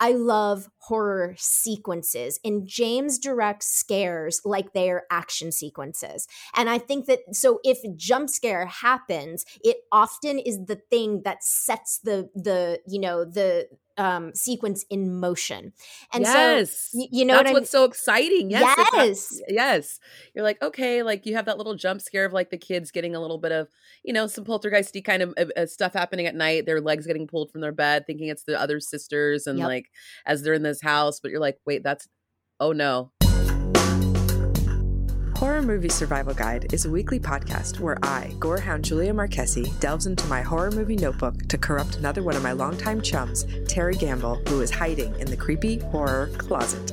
I love horror sequences, and James directs scares like they are action sequences. And I think that so if jump scare happens, it often is the thing that sets the the you know the um, sequence in motion. And yes. so, you know, that's what what's so exciting. Yes, yes, yes. You're like, okay, like you have that little jump scare of like the kids getting a little bit of, you know, some poltergeisty kind of uh, stuff happening at night. Their legs getting pulled from their bed, thinking it's the other sisters, and yep. like as they're in this house, but you're like, wait, that's, oh no, Horror Movie Survival Guide is a weekly podcast where I, gorehound Julia Marquesi, delves into my horror movie notebook to corrupt another one of my longtime chums, Terry Gamble, who is hiding in the creepy horror closet.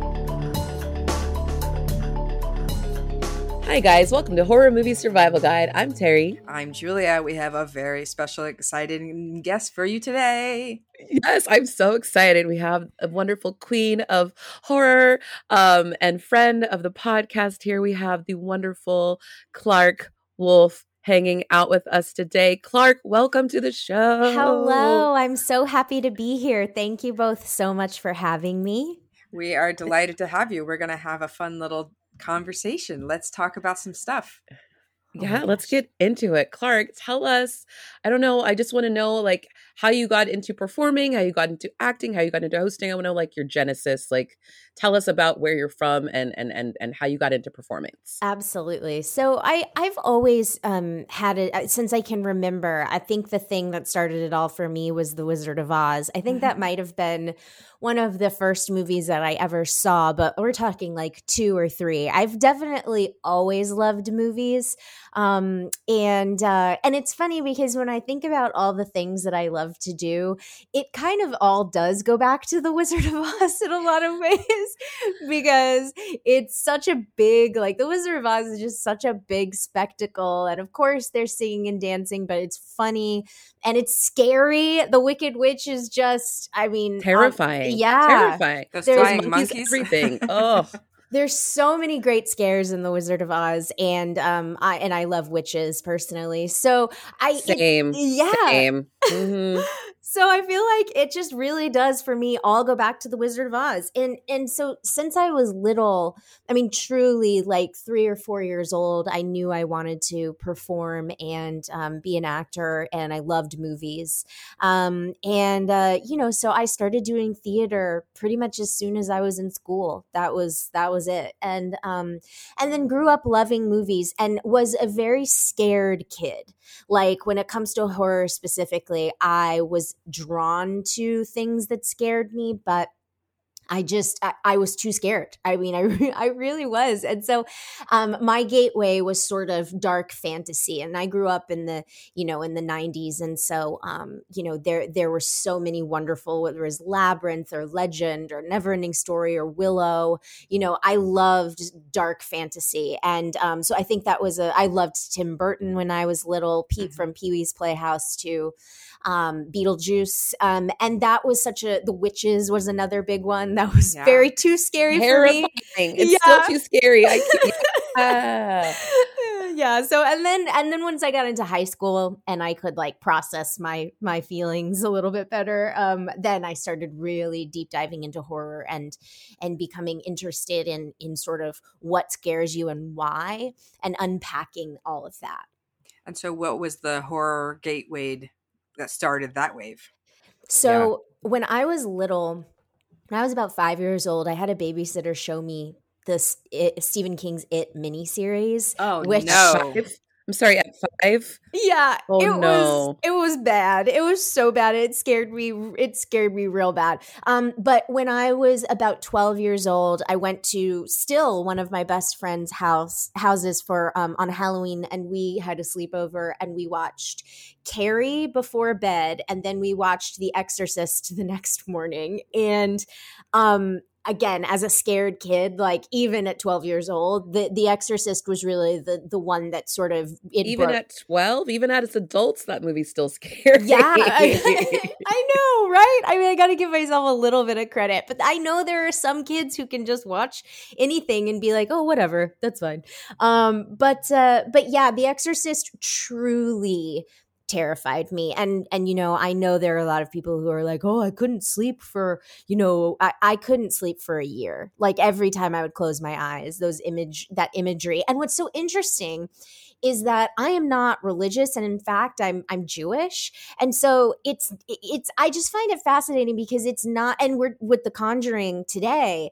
Hi, guys. Welcome to Horror Movie Survival Guide. I'm Terry. I'm Julia. We have a very special, exciting guest for you today. Yes, I'm so excited. We have a wonderful queen of horror um, and friend of the podcast here. We have the wonderful Clark Wolf hanging out with us today. Clark, welcome to the show. Hello. I'm so happy to be here. Thank you both so much for having me. We are delighted to have you. We're going to have a fun little conversation. Let's talk about some stuff. Oh yeah, oh let's get into it. Clark, tell us. I don't know. I just want to know like how you got into performing, how you got into acting, how you got into hosting. I want to know like your genesis. Like tell us about where you're from and and and and how you got into performance. Absolutely. So I I've always um had it uh, since I can remember. I think the thing that started it all for me was The Wizard of Oz. I think that mm-hmm. might have been one of the first movies that I ever saw, but we're talking like two or three. I've definitely always loved movies. Um, and uh, and it's funny because when I think about all the things that I love to do, it kind of all does go back to the Wizard of Oz in a lot of ways because it's such a big like the Wizard of Oz is just such a big spectacle, and of course they're singing and dancing, but it's funny and it's scary. The Wicked Witch is just, I mean, um, terrifying. Um, yeah, terrifying. Those flying monkeys, everything. oh. There's so many great scares in The Wizard of Oz, and um, I and I love witches personally. So I same, it, yeah, same. Mm-hmm. So I feel like it just really does for me all go back to the Wizard of Oz. And and so since I was little, I mean truly like 3 or 4 years old, I knew I wanted to perform and um, be an actor and I loved movies. Um, and uh, you know, so I started doing theater pretty much as soon as I was in school. That was that was it. And um and then grew up loving movies and was a very scared kid. Like when it comes to horror specifically, I was drawn to things that scared me, but I just I, I, was too scared. I mean, I I really was, and so um, my gateway was sort of dark fantasy. And I grew up in the you know in the '90s, and so um, you know there there were so many wonderful whether it was Labyrinth or Legend or Neverending Story or Willow. You know, I loved dark fantasy, and um, so I think that was a I loved Tim Burton when I was little. Pete mm-hmm. from Pee Wee's Playhouse to um, Beetlejuice, um, and that was such a. The Witches was another big one that was yeah. very too scary Terrifying. for me. It's yeah. still too scary. I yeah. yeah. So and then and then once I got into high school and I could like process my my feelings a little bit better, um, then I started really deep diving into horror and and becoming interested in in sort of what scares you and why and unpacking all of that. And so, what was the horror gateway that started that wave? So yeah. when I was little, when I was about five years old, I had a babysitter show me this it, Stephen King's It miniseries. Oh which, no! I'm sorry, at five. Yeah. Oh, it no. was it was bad. It was so bad. It scared me. It scared me real bad. Um, but when I was about 12 years old, I went to still one of my best friend's house houses for um on Halloween and we had a sleepover and we watched Carrie before bed and then we watched The Exorcist the next morning. And um again as a scared kid like even at 12 years old the the exorcist was really the the one that sort of it even broke- at 12, even as adults, that movie's still scary. yeah I, I know right? I mean i gotta give myself a little bit of credit but i know there are some kids who can just watch anything and be like oh whatever that's fine. Um but uh but yeah the exorcist truly terrified me. And and you know i know there are a lot of people who are like oh i couldn't sleep for you know i, I couldn't sleep for a year. Like every time i would close my eyes those image that imagery. And what's so interesting is that I am not religious and in fact I'm I'm Jewish. And so it's it's I just find it fascinating because it's not and we're with the conjuring today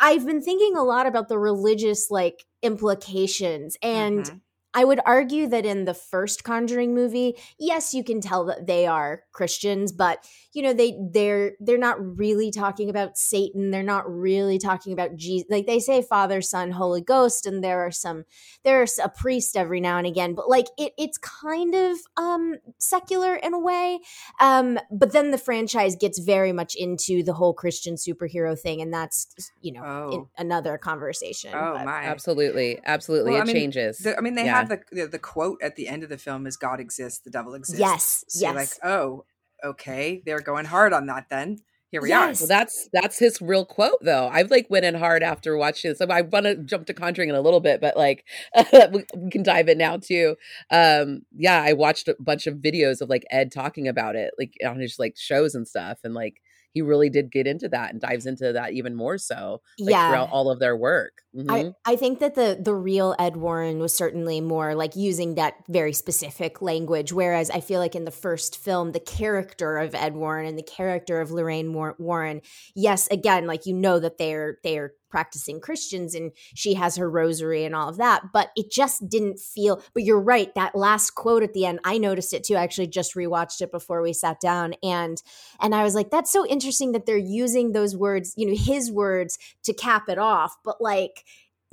I've been thinking a lot about the religious like implications. And Mhm. I would argue that in the first Conjuring movie, yes, you can tell that they are Christians, but you know they they're they're not really talking about Satan. They're not really talking about Jesus. Like they say Father, Son, Holy Ghost, and there are some there's a priest every now and again, but like it it's kind of um secular in a way. Um, but then the franchise gets very much into the whole Christian superhero thing, and that's you know Oh. in, another conversation. Oh but- my! Absolutely, absolutely, Well, I it mean, changes. The- I mean, they Yeah. have the, the the quote at the end of the film is "God exists, the devil exists." Yes, So you're like, oh, okay, they're going hard on that. Then here we Yes. Well, that's that's his real quote, though. I've like went in hard after watching this. So I want to jump to Conjuring in a little bit, but like we, we can dive in now too. Um, yeah, I watched a bunch of videos of like Ed talking about it, like on his like shows and stuff, and like he really did get into that and dives into that even more so like, yeah. throughout all of their work. Mhm. I, I think that the the real Ed Warren was certainly more like using that very specific language, whereas I feel like in the first film, the character of Ed Warren and the character of Lorraine Warren, yes, again, like you know that they're they're practicing Christians and she has her rosary and all of that, but it just didn't feel. But you're right, that last quote at the end, I noticed it too. I actually just rewatched it before we sat down, and and I was like, that's so interesting that they're using those words, you know, his words to cap it off, but like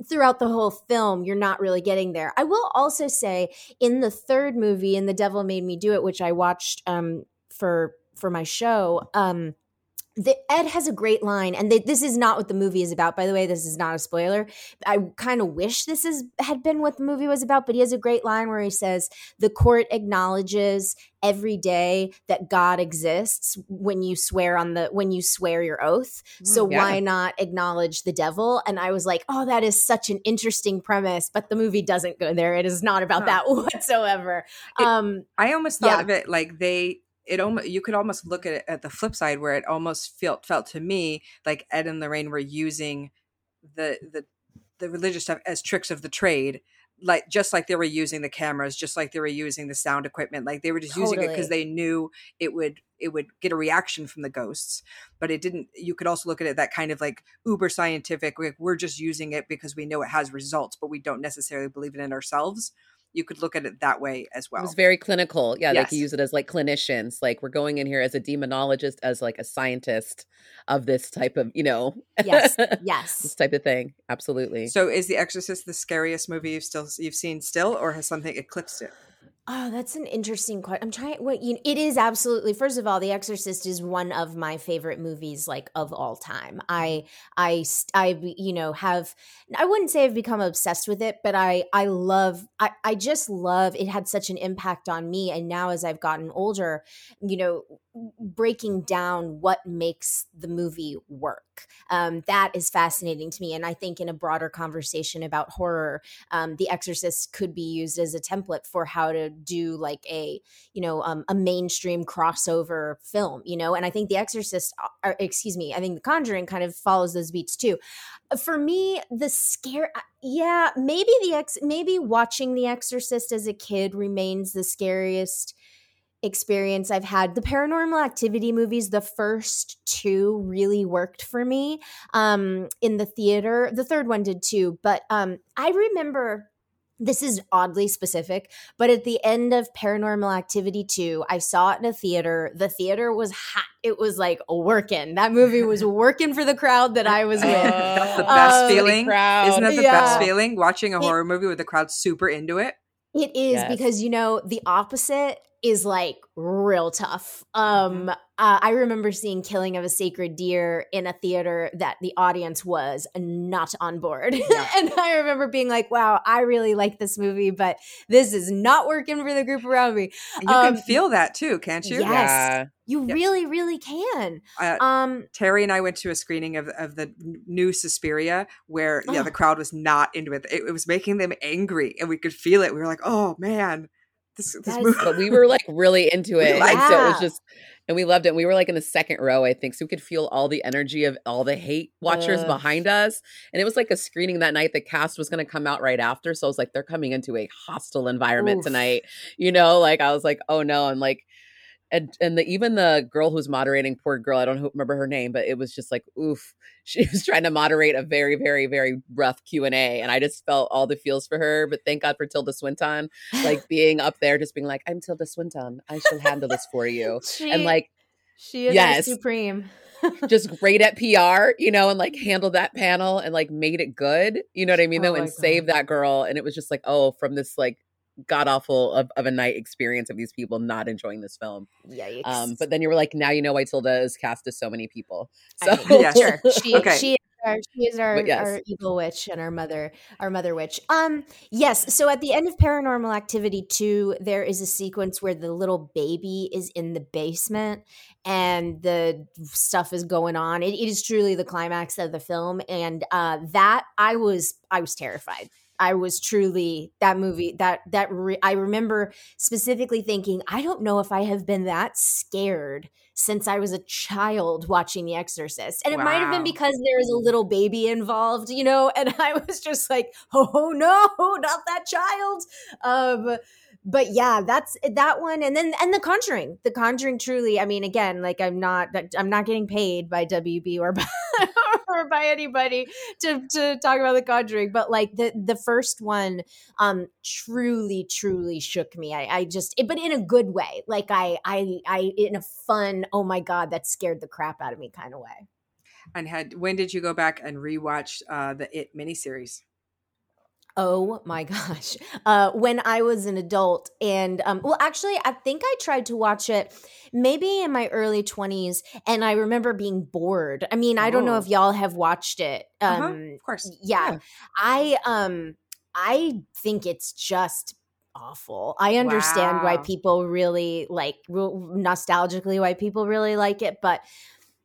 throughout the whole film you're not really getting there i will also say in the third movie in the devil made me do it which i watched um for for my show um the, Ed has a great line, and they, this is not what the movie is about. By the way, this is not a spoiler. I kind of wish this is had been what the movie was about, but he has a great line where he says, "The court acknowledges every day that God exists when you swear on the when you swear your oath. So Mm, yeah. why not acknowledge the devil?" And I was like, "Oh, that is such an interesting premise," but the movie doesn't go there. It is not about Huh. that whatsoever. It- um, I almost thought Yeah. of it like they it almost you could almost look at it at the flip side where it almost felt felt to me like Ed and Lorraine were using the the the religious stuff as tricks of the trade like just like they were using the cameras just like they were using the sound equipment like they were just using it because they knew it would it would get a reaction from the ghosts but it didn't you could also look at it that kind of like uber scientific like we're just using it because we know it has results but we don't necessarily believe in it in ourselves you could look at it that way as well It was very clinical. Yeah, they Yes. could use it as like clinicians. Like we're going in here as a demonologist, as like a scientist of this type of, you know, yes, yes, this type of thing. Absolutely. So is The Exorcist the scariest movie you've still you've seen still, or has something eclipsed it? Oh, that's an interesting question. I'm trying. What you? It is absolutely. First of all, The Exorcist is one of my favorite movies, like of all time. I, mm-hmm. I, I, you know, have. I wouldn't say I've become obsessed with it, but I, I love. I, I just love. It had such an impact on me, and now as I've gotten older, you know, breaking down what makes the movie work. Um, that is fascinating to me, and I think in a broader conversation about horror, um, The Exorcist could be used as a template for how to do like a you know um, a mainstream crossover film. You know, and I think The Exorcist, uh, or, excuse me, I think The Conjuring kind of follows those beats too. For me, the scare, uh, yeah, maybe the ex, maybe watching The Exorcist as a kid remains the scariest experience I've had. The paranormal activity movies, the first two really worked for me um in the theater. The third one did too, but um I remember this is oddly specific, but at the end of Paranormal Activity 2, I saw it in a theater. The theater was hot. It was like working. That movie was working for the crowd that I was with. That's the best Um, feeling. crowd. Isn't that the Yeah. best feeling? Watching a It- horror movie with the crowd super into it. It is Yes. because you know the opposite is like real tough. Mm-hmm. Um, uh, I remember seeing Killing of a Sacred Deer in a theater that the audience was not on board, Yeah. and I remember being like, "Wow, I really like this movie, but this is not working for the group around me." And you Um, can feel that too, can't you? Yes. Yeah. You Yes. really, really can. Uh, Um, Terry and I went to a screening of, of the new Suspiria where yeah Oh. the crowd was not into it. it. It was making them angry, and we could feel it. We were like, "Oh man, this this movie." But we were like really into it. liked and so it was just and we loved it. And we were like in the second row, I think. So we could feel all the energy of all the hate watchers Ugh. behind us. And it was like a screening that night. The cast was gonna come out right after. So I was like, they're coming into a hostile environment Oof. tonight. You know, like I was like, oh no. And like and and the even the girl who's moderating, poor girl, I don't remember her name, but it was just like, oof. She was trying to moderate a very, very, very rough Q and A, and I just felt all the feels for her. But thank God for Tilda Swinton, like being up there, just being like, "I'm Tilda Swinton. I shall handle this for you," she, and like she is yes. supreme. just great at PR, you know, and like handled that panel and like made it good. You know what I mean? Oh Though, and God. saved that girl. And it was just like, oh, from this like god awful of, of a night experience of these people not enjoying this film. Yikes. Um, but then you were like, now you know why Tilda is cast as so many people. I So mean, Yeah, sure. She, Okay. she is our, she is our, yes. our evil witch and our mother, our mother witch. Um, yes. So at the end of Paranormal Activity 2, there is a sequence where the little baby is in the basement and the stuff is going on. It, it is truly the climax of the film. And uh, that I was, I was terrified. I was truly that movie that that re- I remember specifically thinking I don't know if I have been that scared since I was a child watching The Exorcist. And it might have been Wow. because there is a little baby involved, you know, and I was just like, oh no, not that child. Um but yeah, that's that one and then and The Conjuring. The Conjuring truly, I mean again, like I'm not I'm not getting paid by WB or by, or by anybody to to talk about The Conjuring, but like the the first one um truly truly shook me. I I just it, but in a good way. Like I I I in a fun, oh my god, that scared the crap out of me kind of way. and had when did you go back and rewatch uh, the It miniseries? Oh my gosh. Uh, when I was an adult, and um, well, actually, I think I tried to watch it maybe in my early 20s, and I remember being bored. I mean, I don't know Oh. if y'all have watched it. Um, Uh-huh, of course. yeah, Yeah. I um, I think it's just awful. I understand why people really like nostalgically why people really like it, but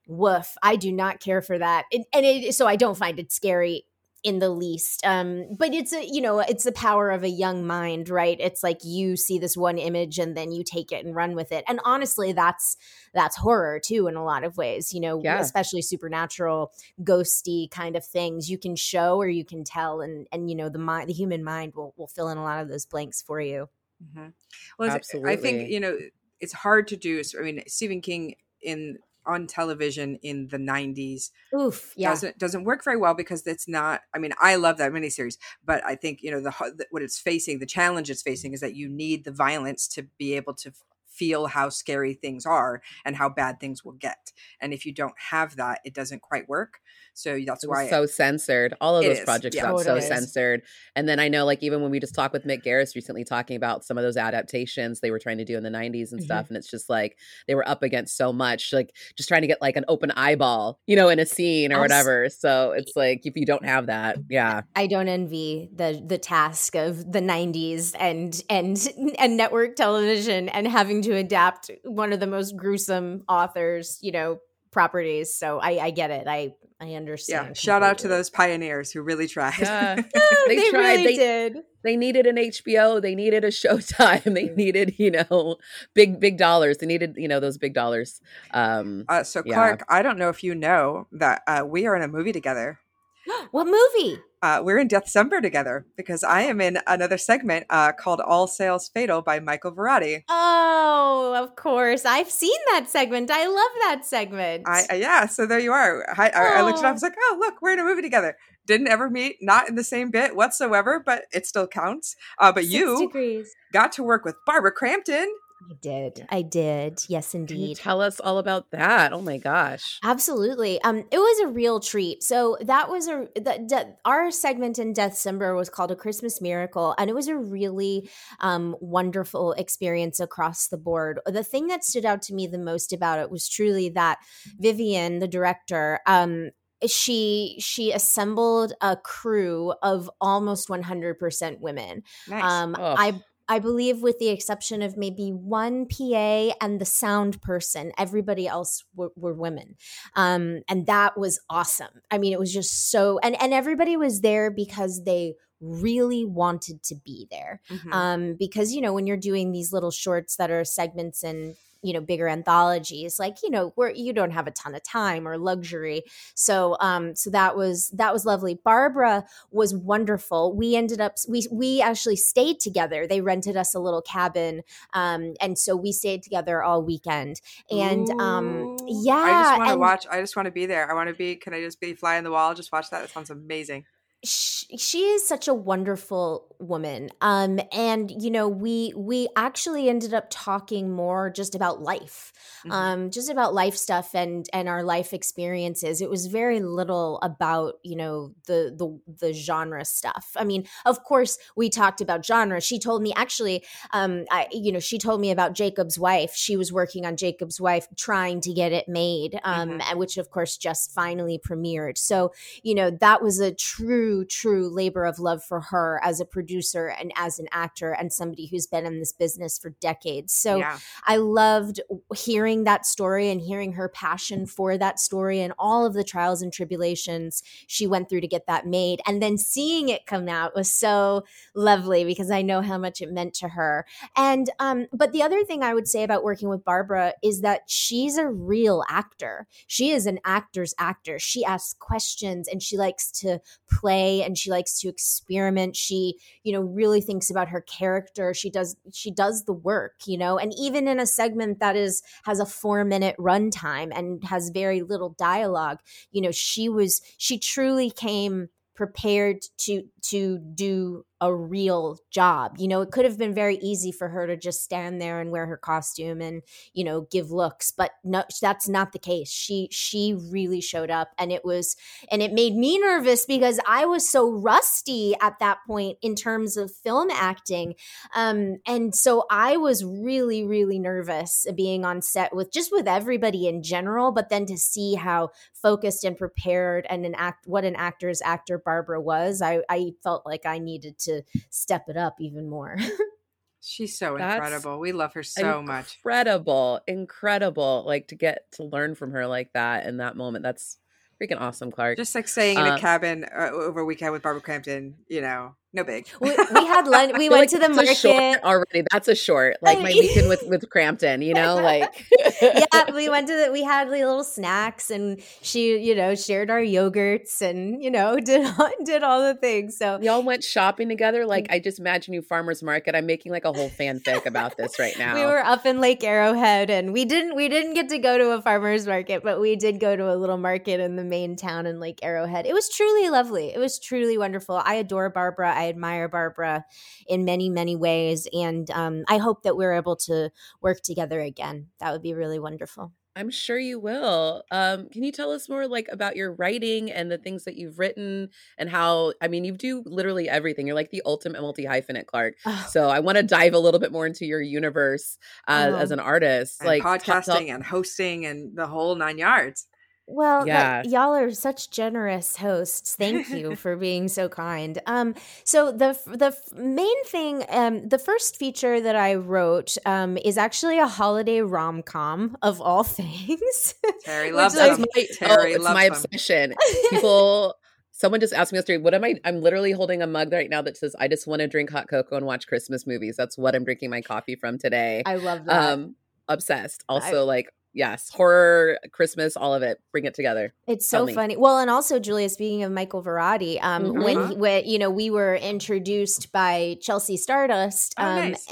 woof, I do not care for that. It, and it, so I don't find it scary in the least. Um, but it's a, you know, it's the power of a young mind, right? It's like you see this one image and then you take it and run with it. And honestly, that's that's horror too in a lot of ways, you know, Yeah. especially supernatural, ghosty kind of things. You can show or you can tell and and you know, the mind the human mind will will fill in a lot of those blanks for you. Mhm. Well, it's- I think you know it's hard to do. I mean, Stephen King in on television in the '90s Oof. Yeah. doesn't doesn't work very well because it's not. I mean, I love that miniseries, but I think you know the what it's facing, the challenge it's facing is that you need the violence to be able to feel how scary things are and how bad things will get. And if you don't have that, it doesn't quite work. So that's It why was so censored. All of those is, projects yeah. got so Totally. censored. And then I know, like, even when we just talked with Mick Garris recently, talking about some of those adaptations they were trying to do in the 90s and Mhm. stuff. And it's just like they were up against so much, like, just trying to get like an open eyeball, you know, in a scene or Abs- whatever. So it's like, if you don't have that, yeah. I don't envy the the task of the 90s and and and network television and having to adapt one of the most gruesome authors, you know, properties. So I I get it. I I understand. yeah. Shout out to those pioneers who really tried. Yeah. they, They tried. really They- did. They needed an HBO. They needed a Showtime. They needed, you know, big, big dollars. They needed, you know, those big dollars. Um, Uh, so Yeah. Clark, I don't know if you know that uh, we are in a movie together. What movie? Uh, we're in December together because I am in another segment uh, called All Sales Fatal by Michael Verratti. Oh, of course. I've seen that segment. I love that segment. I, uh, yeah, so there you are. I, I, I looked it up. I Oh. was like, oh, look, we're in a movie together. didn't ever meet, not in the same bit whatsoever, but it still counts. Uh, but Six you degrees. got to work with Barbara Crampton. I did. I did. Yes, indeed. tell us all about that? Oh my gosh. Absolutely. Um, it was a real treat. So that was a that that- our segment in December was called a Christmas Miracle, and it was a really um, wonderful experience across the board. The thing that stood out to me the most about it was truly that Vivian, the director, um, she she assembled a crew of almost 100% women Nice. um, Ugh. I I believe, with the exception of maybe one PA and the sound person, everybody else were, were women, um, and that was awesome. I mean, it was just so, and and everybody was there because they really wanted to be there. Mhm. Um, because you know, when you're doing these little shorts that are segments and you know bigger anthologies like you know where you don't have a ton of time or luxury so um so that was that was lovely barbara was wonderful we ended up we we actually stayed together they rented us a little cabin um and so we stayed together all weekend and um yeah I just want to watch. I just want to be there. I want to be. Can I just be fly on the wall? Just watch that. That sounds amazing. She, she is such a wonderful woman um and you know we we actually ended up talking more just about life Mhm. um just about life stuff and and our life experiences. It was very little about you know the the the genre stuff. I mean of course we talked about genre. She told me actually um i you know she told me about jacob's wife. She was working on jacob's wife trying to get it made um and which of course just finally premiered. So you know that was a true true true labor of love for her as a producer and as an actor and somebody who's been in this business for decades so yeah. I loved hearing that story and hearing her passion for that story and all of the trials and tribulations she went through to get that made. And then seeing it come out was so lovely because I know how much it meant to her. And, um, but the other thing I would say about working with Barbara is that she's a real actor. She is an actor's actor. She asks questions and she likes to play and she likes to experiment. She, you know, really thinks about her character. She does, she does the work, you know, and even in a segment that is, has a four minute runtime and has very little dialogue, you know, she was, she truly came prepared to to do a real job. You know, it could have been very easy for her to just stand there and wear her costume and, you know, give looks, but no that's not the case. She she really showed up and it was and it made me nervous because I was so rusty at that point in terms of film acting. Um and so I was really really nervous being on set with just with everybody in general, but then to see how focused and prepared and an act what an actor's actor Barbara was, I I felt like I needed to step it up even more. She's so That's incredible. We love her so much. Incredible. Incredible. Like to get to learn from her like that in that moment. That's freaking awesome, Clark. Just like staying in a Uh, cabin uh, over a weekend with Barbara Crampton, you know, no big. we, we had lunch. We went like to the that's a short market. already. That's a short. Like my weekend with with Crampton, you know, like yeah, we went to the, we had the little snacks and she, you know, shared our yogurts and, you know, did all, did all the things. So Y'all went shopping together. Mm. Like I just imagine you farmers market. I'm making like a whole fanfic about this right now. we were up in Lake Arrowhead and we didn't we didn't get to go to a farmer's market, but we did go to a little market in the main town in Lake Arrowhead. It was truly lovely. It was truly wonderful. I adore Barbara. I admire Barbara in many, many ways. And um, I hope that we're able to work together again. That would be really wonderful. I'm sure you will. Um, can you tell us more like about your writing and the things that you've written and how I mean you do literally everything. You're like the ultimate multi hyphenate Clark. Oh, So I want to dive a little bit more into your universe uh, as Oh. an artist, And like tell- podcasting tell- and hosting and the whole nine yards. Well, that- Yeah. y'all are such generous hosts. Thank you for being so kind. Um, so the the main thing, um, the first feature that I wrote, um, is actually a holiday rom com of all things. Terry loves is them. my, Terry oh, it's loves my them. obsession. People, someone just asked me yesterday, what am I? I'm literally holding a mug right now that says, I just want to drink hot cocoa and watch Christmas movies. That's what I'm drinking my coffee from today. I love that. Um, obsessed. Also, like, yes, horror, Christmas, all of it. Bring it together. It's so funny. Well, and also Julia, speaking of Michael Verratti, um, Mhm. when he, when you know we were introduced by Chelsea Stardust, Oh, um, nice.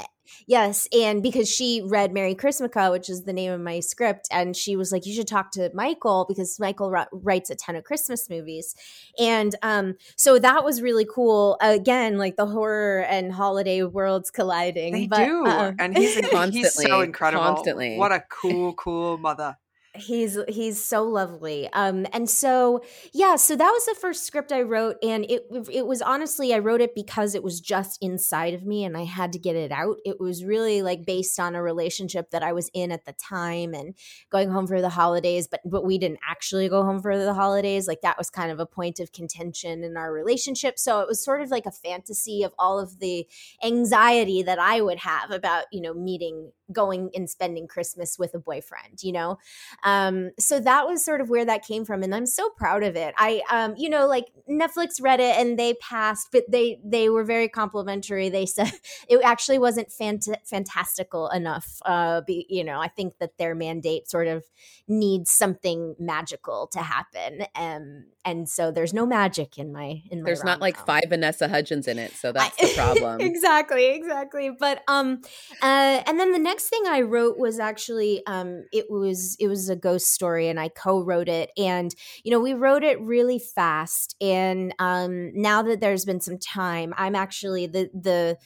Yes, and because she read Mary Chrismukkah, which is the name of my script, and she was like, "You should talk to Michael because Michael writes a ton of Christmas movies," and um, so that was really cool. Again, like the horror and holiday worlds colliding. They but, do, uh, and he's Constantly, he's so incredible. constantly. What a cool, cool mother. He's he's so lovely. Um and so yeah so that was the first script i wrote and it it was honestly i wrote it because it was just inside of me and i had to get it out. It was really like based on a relationship that i was in at the time and going home for the holidays but but we didn't actually go home for the holidays. Like that was kind of a point of contention in our relationship. So it was sort of like a fantasy of all of the anxiety that i would have about you know meeting going and spending christmas with a boyfriend you know um, so that was sort of where that came from, and I'm so proud of it. I, um, you know, like Netflix read it and they passed, but they they were very complimentary. They said it actually wasn't fant- fantastical enough. Uh, be, you know, I think that their mandate sort of needs something magical to happen, um, and so there's no magic in my in my. There's not like rom-com. five Vanessa Hudgens in it, so that's the problem. exactly, exactly. But um, uh, and then the next thing I wrote was actually um, it was it was a ghost story, and I co-wrote it, and you know we wrote it really fast, and um, now that there's been some time, I'm actually the the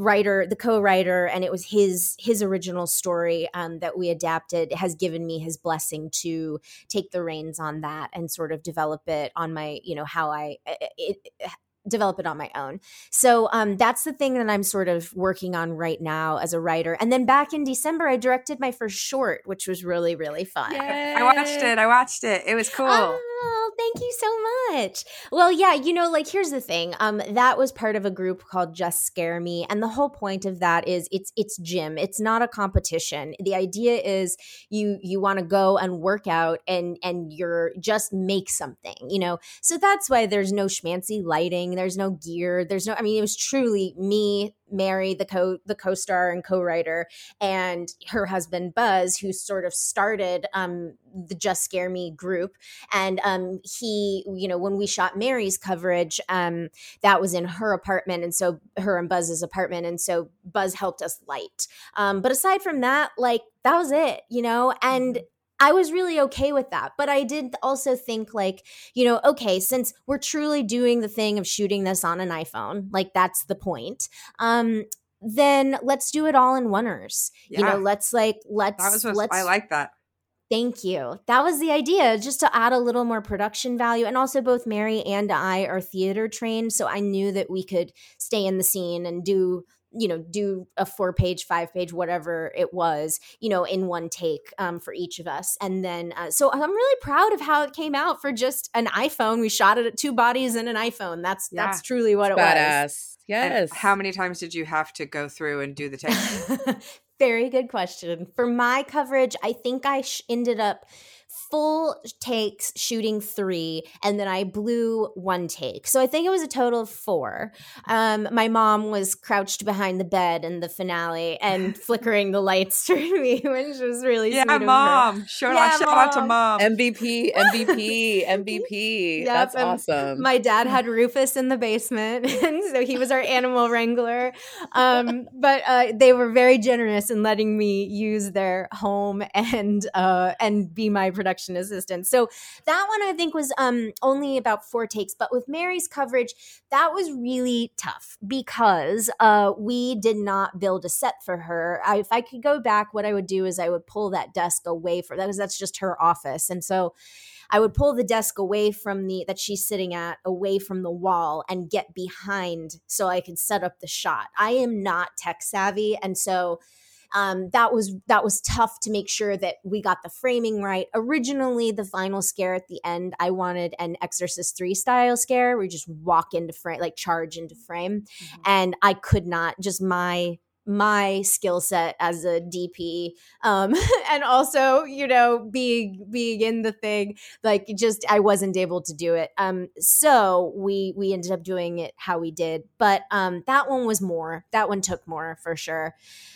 writer the co-writer and it was his his original story um, that we adapted has given me his blessing to take the reins on that and sort of develop it on my you know how i it develop it on my own. So um, that's the thing that I'm sort of working on right now as a writer. And then back in December, I directed my first short, which was really really fun. I watched it. I watched it. It was cool. Oh, thank you so much. Well, yeah, you know, like here's the thing. Um, that was part of a group called Just Scare Me, and the whole point of that is it's it's gym. It's not a competition. The idea is you you want to go and work out and and you're just make something, you know. So that's why there's no schmancy lighting. There's no gear. There's no. I mean, it was truly me Mary, the co the co-star and co-writer, and her husband Buzz, who sort of started um, the Just Scare Me group. And um, he, you know, when we shot Mary's coverage, um, that was in her apartment, and so her and Buzz's apartment, and so Buzz helped us light. Um, but aside from that, like that was it, you know, and. I was really okay with that. But I did also think, like, you know, okay, since we're truly doing the thing of shooting this on an iPhone, like, that's the point. Um, then let's do it all in oneers. You know, let's like let's That was what let's I like that. Thank you. That was the idea, just to add a little more production value. And also, both Mary and I are theater trained. So I knew that we could stay in the scene and do, you know, do a four page, five page, whatever it was, you know, in one take um, for each of us. And then, uh, so I'm really proud of how it came out for just an iPhone. We shot it at two bodies and an iPhone. That's, Yeah. that's truly what it was. Badass. And Yes. how many times did you have to go through and do the take? Very good question. For my coverage, I think I sh- ended up full takes shooting three, and then I blew one take. So I think it was a total of four. Um, my mom was crouched behind the bed in the finale and flickering the lights for me, which was really yeah, sweet of her. mom. Shout, Yeah, out, shout out to Mom. mom. MVP, MVP, MVP. Yep, That's awesome. My dad had Rufus in the basement, and so he was our animal wrangler. Um, but uh, they were very generous in letting me use their home and uh, and be my production assistant. So that one I think was um, only about four takes. But with Mary's coverage, that was really tough because uh, we did not build a set for her. I, if I could go back, what I would do is I would pull that desk away from that because that's just her office, and so. I would pull the desk away from the that she's sitting at, away from the wall, and get behind so I could set up the shot. I am not tech savvy, and so um, that was that was tough to make sure that we got the framing right. Originally, the final scare at the end, I wanted an Exorcist three style scare where you just walk into frame, like charge into frame, and I could not. Just my my skill set as a DP, um, and also you know being being in the thing, like just I wasn't able to do it. Um, so we we ended up doing it how we did, but um, that one was more. That one took more for sure.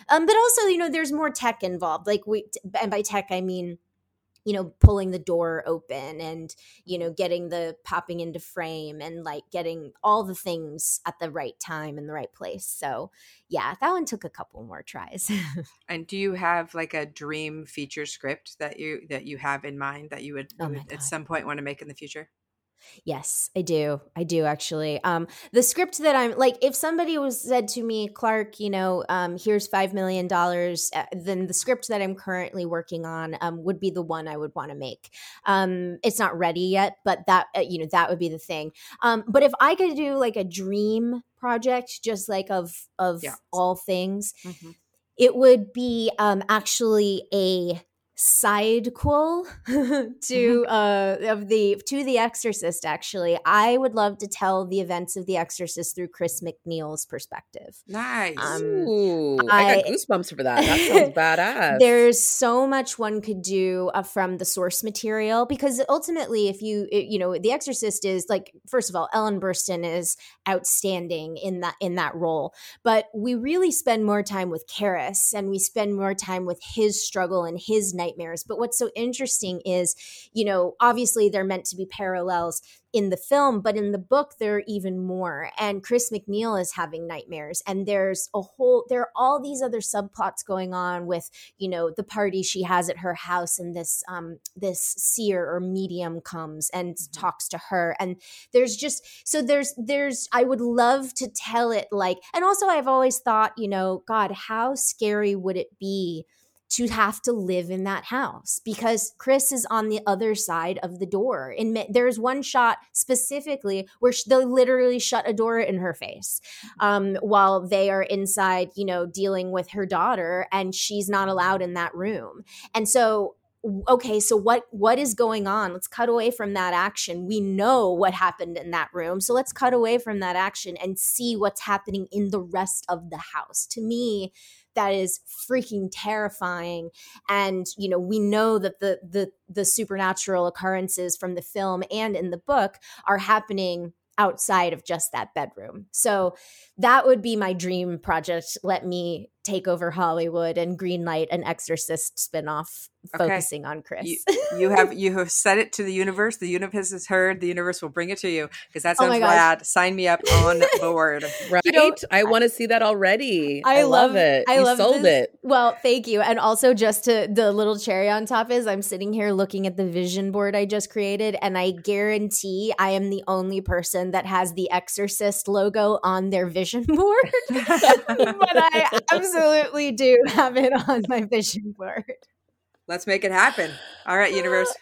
Um, but also you know there's more tech involved. Like we, and by tech I mean you know pulling the door open and you know getting the popping into frame and like getting all the things at the right time in the right place. So yeah that one took a couple more tries. And do you have like a dream feature script that you that you have in mind that you would, oh you would at some point want to make in the future Yes, I do. I do actually. Um, the script that I'm like, if somebody was said to me, Clark, you know, um, here's five million dollars, uh, then the script that I'm currently working on um, would be the one I would want to make. Um, it's not ready yet, but that uh, you know that would be the thing. Um, but if I could do like a dream project, just like of of yeah. all things, mm-hmm. it would be um, actually a sidequel to mm-hmm. uh of the to the exorcist actually. I would love to tell the events of the exorcist through chris MacNeil's perspective. Nice. Um, Ooh, I, I, got goosebumps for that. That sounds badass. There's so much one could do uh, from the source material because ultimately if you it, you know the exorcist is like first of all ellen burstyn is outstanding in that in that role. But we really spend more time with Karras and we spend more time with his struggle and his night nightmares. But what's so interesting is, you know, obviously they're meant to be parallels in the film, but in the book, there are even more. And Chris MacNeil is having nightmares. And there's a whole, there are all these other subplots going on with, you know, the party she has at her house and this, um, this seer or medium comes and mm-hmm. talks to her. And there's just, so there's, there's, I would love to tell it like, and also I've always thought, you know, God, how scary would it be? To have to live in that house because Chris is on the other side of the door. And there's one shot specifically where they literally shut a door in her face um, while they are inside, you know, dealing with her daughter, and she's not allowed in that room. And so okay so what what is going on? Let's cut away from that action. We know what happened in that room. So let's cut away from that action and see what's happening in the rest of the house. To me that is freaking terrifying and you know we know that the the the supernatural occurrences from the film and in the book are happening outside of just that bedroom. So that would be my dream project. Let me take over Hollywood and greenlight an Exorcist spinoff okay. focusing on Chris. You, you, have you have said it to the universe. The universe has heard. The universe will bring it to you because that oh sounds oh rad. Sign me up on board. right? You know, I want to see that already. I, I love, love, it. I you love sold this. it. Well, thank you. And also, just to the little cherry on top is I'm sitting here looking at the vision board I just created, and I guarantee I am the only person that has the Exorcist logo on their vision board. but I absolutely do have it on my vision board. Let's make it happen. All right, universe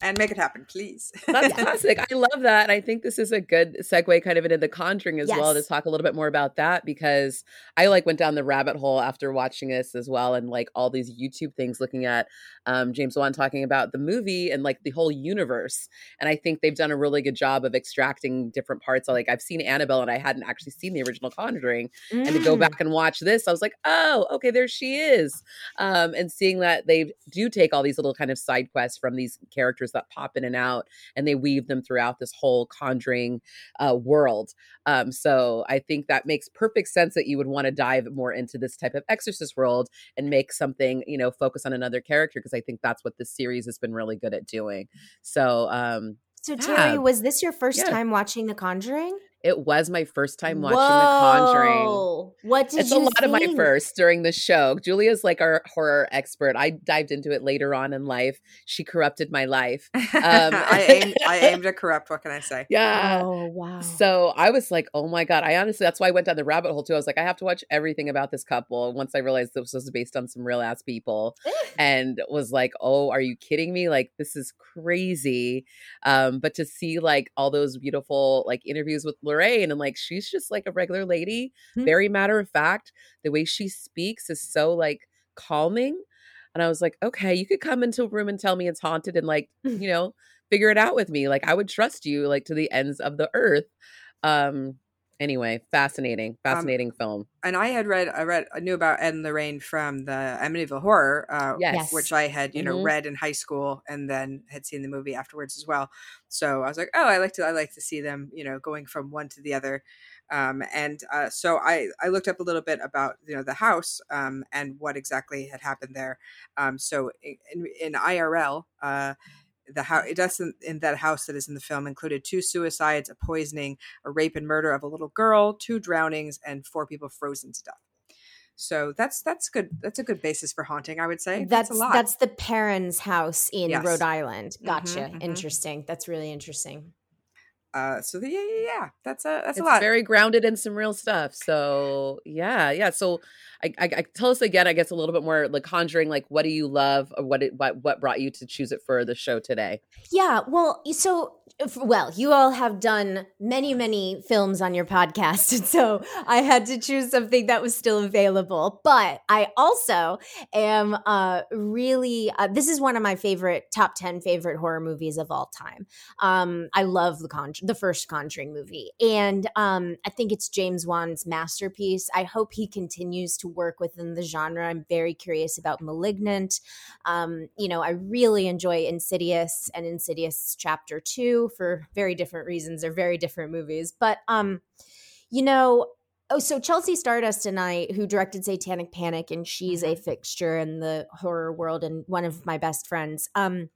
and make it happen, please. That's classic. I love that. I think this is a good segue kind of into the conjuring as yes. well to talk a little bit more about that because I like went down the rabbit hole after watching this as well and like all these YouTube things looking at um, James Wan talking about the movie and like the whole universe. And I think they've done a really good job of extracting different parts. Like I've seen Annabelle and I hadn't actually seen the original Conjuring. Mm. And to go mm. back and watch this, I was like, oh, okay, there she is. Um, and seeing that they do take all these little kind of side quests from these characters that pop in and out, and they weave them throughout this whole conjuring uh, world. Um, so I think that makes perfect sense that you would want to dive more into this type of exorcist world and make something, you know, focus on another character because I think that's what this series has been really good at doing. So, um, so Terry, yeah. was this your first yeah. time watching The Conjuring? It was my first time watching Whoa. The Conjuring. What did it's you? It's a lot think? of my first during the show. Julia's like our horror expert. I dived into it later on in life. She corrupted my life. Um, I aim. I aim to corrupt. What can I say? Yeah. Oh wow. So I was like, oh my god. I honestly, that's why I went down the rabbit hole too. I was like, I have to watch everything about this couple. Once I realized this was based on some real ass people, and was like, oh, are you kidding me? Like this is crazy. Um, but to see like all those beautiful like interviews with Lorraine and like she's just like a regular lady, mm-hmm. very matter of fact. The way she speaks is so like calming. And I was like, okay, you could come into a room and tell me it's haunted and like, you know, figure it out with me. Like I would trust you like to the ends of the earth. Um anyway, fascinating, Um, fascinating film. and I had read, I read, I knew about Ed and Lorraine from the Amityville Horror, uh, Yes. Which I had, you know, Mhm. read in high school and then had seen the movie afterwards as well. So I was like, oh, I like to, I like to see them, you know, going from one to the other. Um, and uh, so I, I looked up a little bit about, you know, the house um, and what exactly had happened there. Um, so in, in IRL, uh, the house it doesn't in that house that is in the film included two suicides, a poisoning, a rape and murder of a little girl, two drownings, and four people frozen to death. So that's that's good. That's a good basis for haunting, I would say. That's a lot. that's the parents' house in Yes. Rhode Island. Mhm, Gotcha. mhm. Interesting. That's really interesting. uh, so the, yeah, yeah, yeah. That's a that's it's a lot. very grounded in some real stuff. So yeah, yeah. So I, I, tell us again, I guess a little bit more like Conjuring. Like, what do you love, or what it, what what brought you to choose it for the show today? Yeah, well, so if- well, you all have done many, many films on your podcast, and so I had to choose something that was still available. But I also am uh, really uh, this is one of my favorite top ten favorite horror movies of all time. Um, I love the Conj- the first Conjuring movie, and um, I think it's James Wan's masterpiece. I hope he continues to work within the genre. I'm very curious about *Malignant*. Um, you know, I really enjoy Insidious and Insidious Chapter 2 for very different reasons. They're very different movies. But, um, you know, oh, so Chelsea Stardust and I, who directed Satanic Panic, and she's a fixture in the horror world and one of my best friends. Um,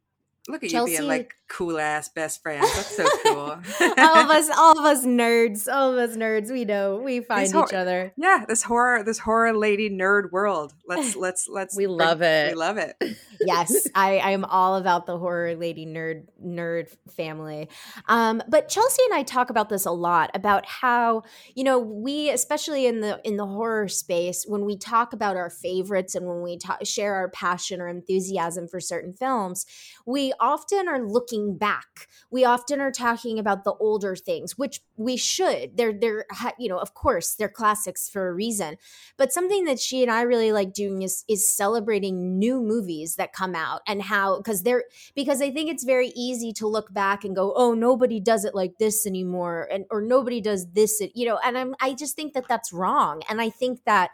Look at you being like cool ass best friends. That's so cool. all of us, all of us nerds, all of us nerds, we know we find hor- each other. Yeah, this horror, this horror lady nerd world. Let's let's let's. We love it. We love it. yes i i am all about the horror lady nerd nerd family um but chelsea and i talk about this a lot about how you know we especially in the in the horror space when we talk about our favorites and when we ta- share our passion or enthusiasm for certain films we often are looking back we often are talking about the older things which we should they're they're you know of course they're classics for a reason but something that she and I really like doing is is celebrating new movies that come out and how because they're because I think it's very easy to look back and go, oh, nobody does it like this anymore, and or nobody does this, you know. And I'm I just think that that's wrong, and I think that.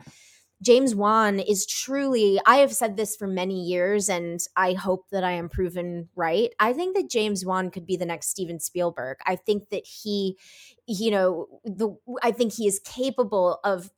James Wan is truly, I have said this for many years, and I hope that I am proven right. I think that James Wan could be the next Steven Spielberg. I think that he, you know, the I think he is capable of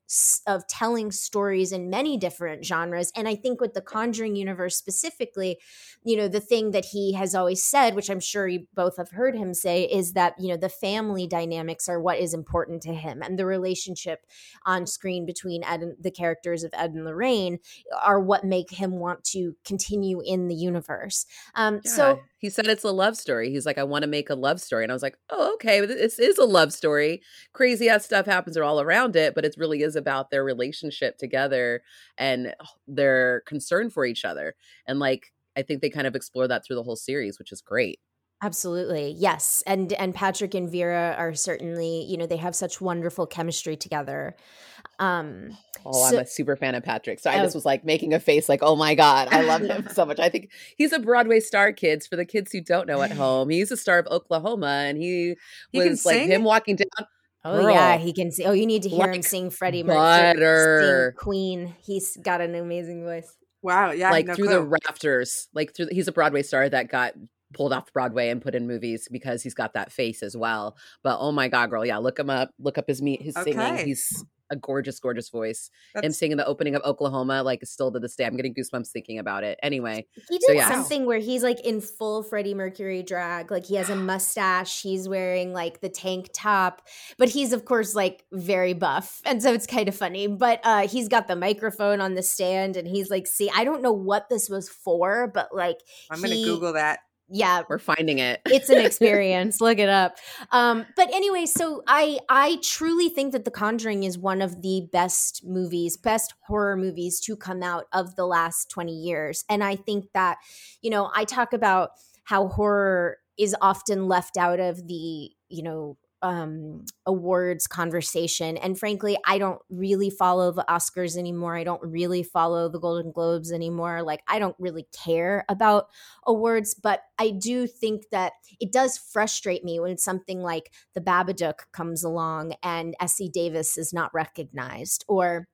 of telling stories in many different genres. And I think with the Conjuring universe specifically, you know, the thing that he has always said, which I'm sure you both have heard him say, is that, you know, the family dynamics are what is important to him and the relationship on screen between Ed and the characters of Ed and Lorraine are what make him want to continue in the universe. Um, so Yeah. He said it's a love story. He's like, I want to make a love story, and I was like, oh, okay, this is a love story. Crazy ass stuff happens all around it, but it really is about their relationship together and oh, their concern for each other. And like, I think they kind of explore that through the whole series, which is great. Absolutely. Yes. And and Patrick and Vera are certainly, you know, they have such wonderful chemistry together. Um Oh, So- I'm a super fan of Patrick. So I Oh. just was like making a face like, oh my God, I love him so much. I think he's a Broadway star, kids. For the kids who don't know at home, he's a star of Oklahoma and he, He was like sing? him walking down. Oh yeah, he can sing. Oh, you need to hear him sing Freddie Mercury, sing Queen. He's got an amazing voice. Wow. Yeah. like no through clue. the rafters. Like through he's a Broadway star that got pulled off Broadway and put in movies because he's got that face as well. But oh my god, girl, yeah, look him up. Look up his meet his Okay. singing. He's a gorgeous, gorgeous voice. Him That's- singing the opening of Oklahoma, like still to this day, I'm getting goosebumps thinking about it. Anyway, He So, did something where he's like in full Freddie Mercury drag. Like he has a mustache. He's wearing like the tank top, but he's of course like very buff, and so it's kind of funny. But uh, he's got the microphone on the stand, and he's like, "See, I don't know what this was for, but like, I'm gonna he- Google that. Yeah, we're finding it. it's an experience. Look it up. Um but anyway so i i truly think that the conjuring is one of the best movies best horror movies to come out of the last 20 years. And i think that you know i talk about how horror is often left out of the you know um, awards conversation. And frankly, I don't really follow the Oscars anymore. I don't really follow the Golden Globes anymore. Like, I don't really care about awards, but I do think that it does frustrate me when something like The Babadook comes along and Essie Davis is not recognized or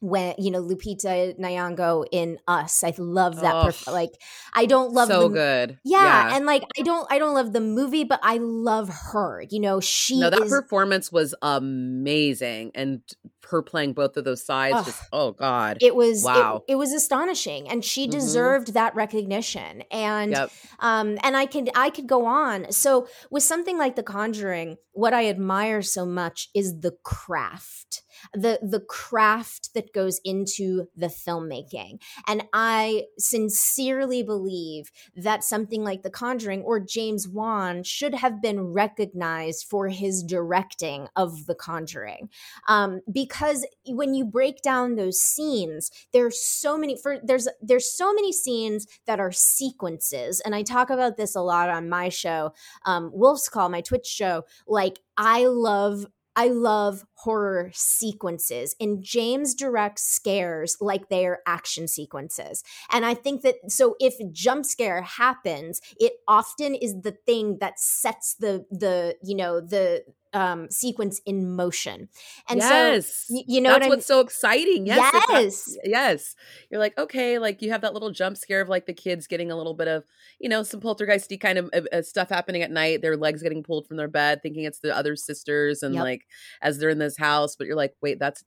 when you know Lupita Nyong'o in Us. I love that. Oh, perf- like I don't love so the, good. Yeah, yeah, and like I don't I don't love the movie, but I love her. You know, she. No, that is, performance was amazing, and her playing both of those sides. Ugh, just oh god, it was wow. It, it was astonishing, and she mm-hmm. deserved that recognition. And yep. um, and I could I could go on. So with something like The Conjuring, what I admire so much is the craft the the craft that goes into the filmmaking. And i sincerely believe that something like the conjuring or james wan should have been recognized for his directing of the conjuring. Um, because when you break down those scenes there's so many for there's there's so many scenes that are sequences. And i talk about this a lot on my show um, wolf's call my twitch show. Like i love I love horror sequences, and James directs scares like they're action sequences. And I think that so if jump scare happens, it often is the thing that sets the the you know the um, sequence in motion. And yes. so, you know, that's what what's so exciting. Yes, yes, yes. You're like, okay, like you have that little jump scare of like the kids getting a little bit of, you know, some poltergeisty kind of uh, uh, stuff happening at night. Their legs getting pulled from their bed, thinking it's the other sisters, and yep. like as they're in this house, but you're like, wait, that's,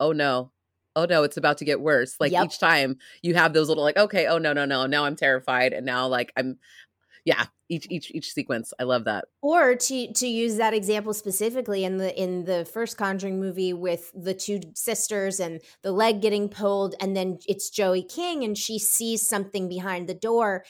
oh no, oh no, it's about to get worse. Like yep. each time you have those little like, okay, oh no, no, no, now I'm terrified, and now like I'm yeah each each each sequence. I love that. Or to to use that example specifically in the in the first conjuring movie with the two sisters and the leg getting pulled and then it's joey king and she sees something behind the door.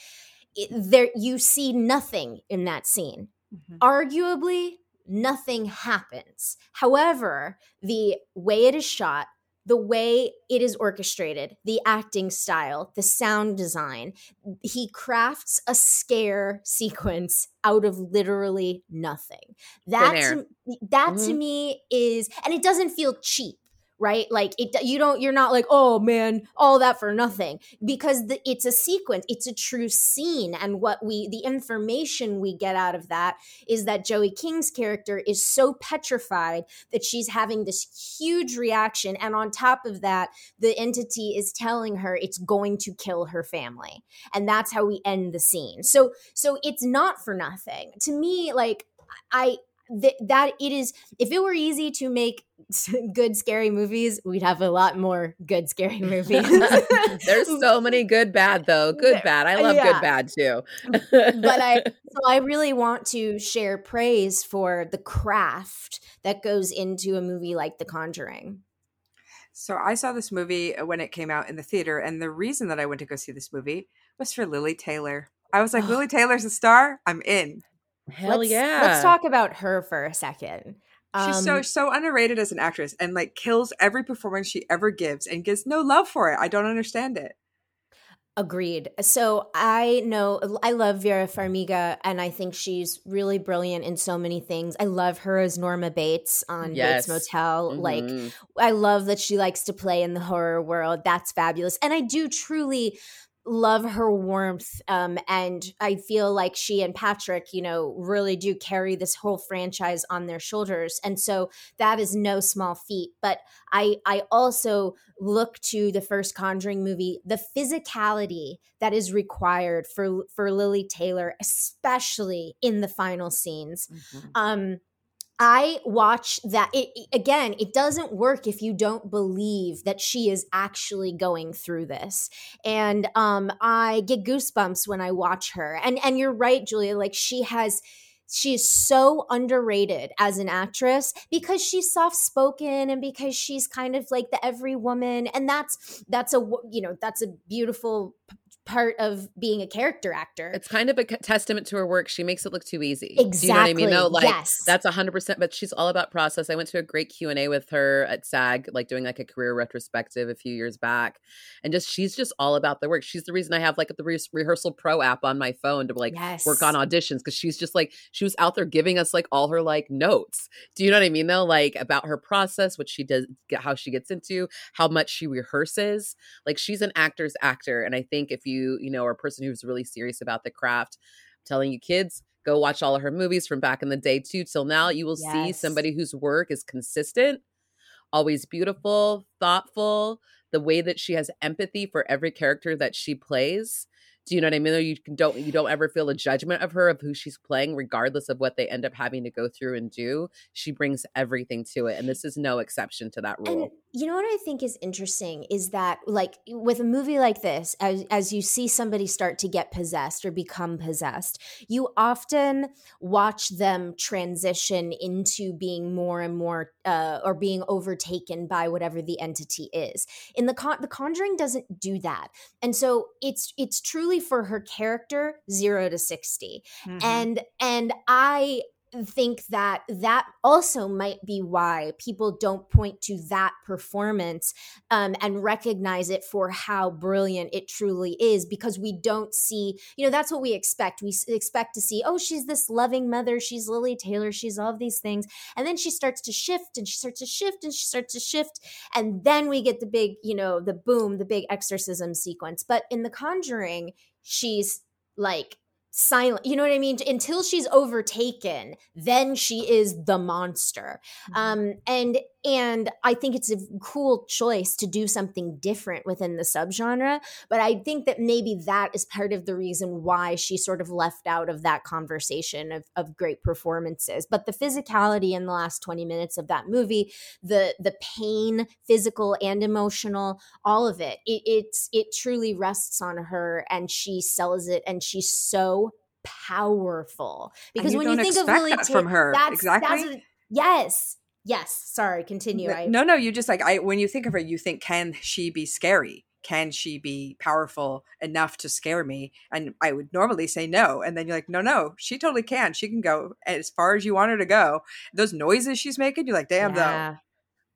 It, there you see nothing in that scene. Mm-hmm. arguably nothing happens. However the way it is shot the way it is orchestrated, the acting style, the sound design. He crafts a scare sequence out of literally nothing. That to, that mm-hmm. to me is and it doesn't feel cheap right? Like it you don't you're not like oh man all that for nothing. Because the, it's a sequence it's a true scene and what we the information we get out of that is that joey king's character is so petrified that she's having this huge reaction and on top of that the entity is telling her it's going to kill her family and that's how we end the scene. So so it's not for nothing. To me like i th- that it is if it were easy to make good scary movies we'd have a lot more good scary movies. There's so many good bad though. Good bad. I love yeah. good bad too. But i so i really want to share praise for the craft that goes into a movie like the conjuring. So i saw this movie uh, when it came out in the theater and the reason that i went to go see this movie was for lili taylor. I was like, Lili Taylor's a star. I'm in. Hell let's, yeah. Let's talk about her for a second. She's so um, so underrated as an actress and like kills every performance she ever gives and gives no love for it. I don't understand it. Agreed. So I know I love Vera Farmiga and I think she's really brilliant in so many things. I love her as Norma Bates on yes. Bates Motel. Mm-hmm. Like I love that she likes to play in the horror world. That's fabulous. And I do truly love her warmth um, and i feel like she and patrick you know really do carry this whole franchise on their shoulders. And so that is no small feat. But i i also look to the first conjuring movie the physicality that is required for for lili taylor especially in the final scenes. Mm-hmm. um I watch that it again it doesn't work if you don't believe that she is actually going through this. And um I get goosebumps when I watch her. And and you're right Julia like she has she's so underrated as an actress because she's soft spoken and because she's kind of like the every woman. And that's that's a you know that's a beautiful part of being a character actor. It's kind of a testament to her work. She makes it look too easy. Exactly. Do you know what I mean? Though, like yes. that's hundred percent. But she's all about process. I went to a great Q and A with her at SAG, like doing like a career retrospective a few years back, and just she's just all about the work. She's the reason I have like the re- rehearsal pro app on my phone to like yes. work on auditions because she's just like she was out there giving us like all her like notes. Do you know what I mean though? Like about her process, what she does, how she gets into, how much she rehearses. Like she's an actor's actor, and I think if you you know are a person person who's really serious about the craft. I'm telling you, kids, go watch all of her movies from back in the day too till now. You will yes. see somebody whose work is consistent, always beautiful, thoughtful, the way that she has empathy for every character that she plays. Do you know what I mean? You don't you don't ever feel a judgment of her of who she's playing, regardless of what they end up having to go through and do. She brings everything to it, and this is no exception to that rule. And you know what I think is interesting is that, like, with a movie like this, as as you see somebody start to get possessed or become possessed, you often watch them transition into being more and more, uh, or being overtaken by whatever the entity is. In the con- the Conjuring doesn't do that, and so it's it's truly for her character 0 to 60 mm-hmm. and and i think that that also might be why people don't point to that performance um, and recognize it for how brilliant it truly is because we don't see you know that's what we expect. We expect to see oh she's this loving mother. She's lili taylor. She's all of these things. And then she starts to shift and she starts to shift and she starts to shift and then we get the big you know the boom the big exorcism sequence. But in the conjuring she's like silent you know what i mean? Until she's overtaken then she is the monster. Mm-hmm. um and and i think it's a cool choice to do something different within the subgenre but i think that maybe that is part of the reason why she sort of left out of that conversation of, of great performances. But the physicality in the last 20 minutes of that movie the the pain physical and emotional all of it, it it's it truly rests on her and she sells it and she's so powerful because you when you think of Lili that from her, that's, exactly. That's, yes, yes. Sorry, continue. I, no, no. You just like I when you think of her, you think, can she be scary? Can she be powerful enough to scare me? And I would normally say no. And then you're like, no, no, she totally can. She can go as far as you want her to go. Those noises she's making, you're like, damn, yeah. though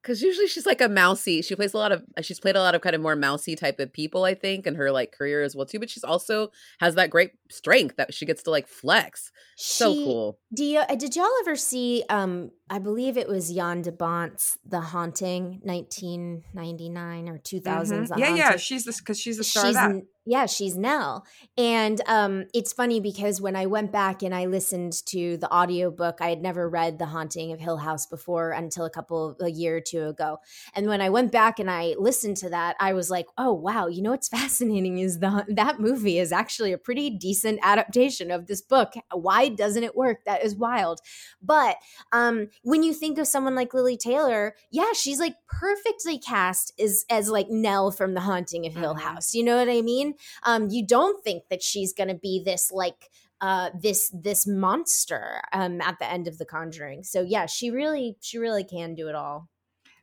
because usually she's like a mousy. She plays a lot of she's played a lot of kind of more mousy type of people, I think, in her like career as well too. But she's also has that great strength that she gets to like flex. She, so cool. Do you, uh, did y'all ever see? Um, I believe it was Jan de Bont's The Haunting, nineteen ninety nine or two thousand. mm mm-hmm. Yeah, Haunting. yeah, she's this because she's the star she's, of that yeah, she's Nell. And um, it's funny because when I went back and I listened to the audiobook, I had never read The Haunting of Hill House before until a couple a year or two ago. And when I went back and I listened to that, I was like, "Oh, wow, you know what's fascinating is the that movie is actually a pretty decent adaptation of this book. Why doesn't it work? That is wild." But um, when you think of someone like Lili Taylor, yeah, she's like perfectly cast as as like Nell from The Haunting of Hill mm-hmm. House. You know what I mean? Um, you don't think that she's going to be this like uh, this this monster um, at the end of the Conjuring. So yeah, she really she really can do it all.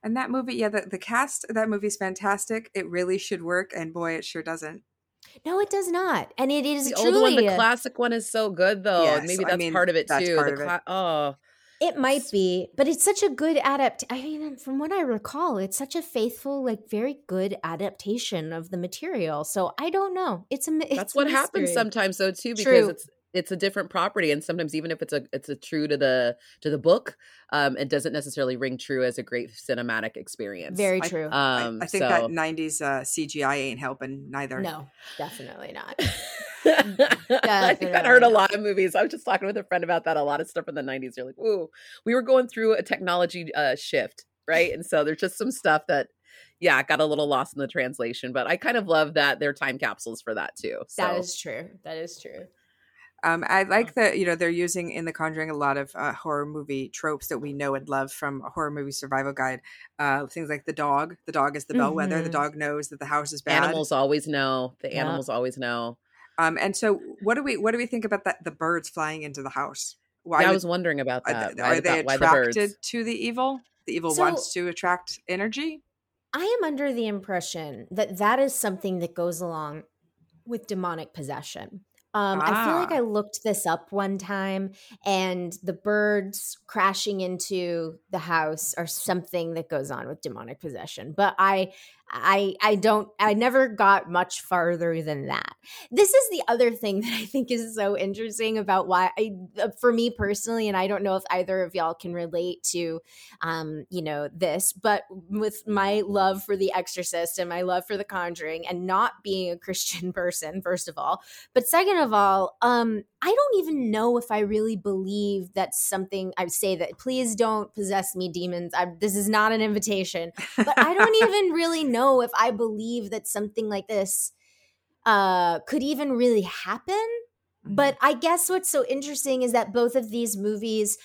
And that movie, yeah, the, the cast that movie's fantastic. It really should work, and boy, it sure doesn't. No, it does not, and it is the truly old one. The classic one is so good, though. Yes, Maybe that's I mean, part of it too. Part the cla- oh, it might be, but it's such a good adapt. I mean, from what I recall, it's such a faithful, like very good adaptation of the material. So I don't know. It's a. It's That's what happens sometimes, though, too, because True. it's it's a different property, and sometimes even if it's a it's a true to the to the book, um, it doesn't necessarily ring true as a great cinematic experience. Very true. I, um, I, I think so. that '90s uh, CGI ain't helping neither. No, definitely not. I think that hurt a lot of movies. I was just talking with a friend about that. A lot of stuff in the 90s. You're like, ooh, we were going through a technology uh, shift, right? And so there's just some stuff that, yeah, got a little lost in the translation. But I kind of love that they're time capsules for that too. So. That is true. That is true. Um, I like that you know they're using in The Conjuring a lot of uh, horror movie tropes that we know and love from a horror movie survival guide. Uh, things like the dog. The dog is the bellwether. Mm-hmm. The dog knows that the house is bad. Animals always know. The yeah. animals always know. Um, and so, what do we what do we think about that? The birds flying into the house. Why yeah, I was wondering about that. Are, are they attracted the to the evil? The evil so, wants to attract energy. I am under the impression that that is something that goes along with demonic possession. Um, I feel like Ah. I looked this up one time, and the birds crashing into the house are something that goes on with demonic possession. But I, I, I don't. I never got much farther than that. This is the other thing that I think is so interesting about why, I, uh, for me personally, and I don't know if either of y'all can relate to, um, you know, this, but with my love for The Exorcist and my love for The Conjuring, and not being a Christian person, first of all, but second of all, um, I don't even know if I really believe that something I say that please don't possess me, demons. I, this is not an invitation, but I don't even really know if I believe that something like this uh, could even really happen. But I guess what's so interesting is that both of these movies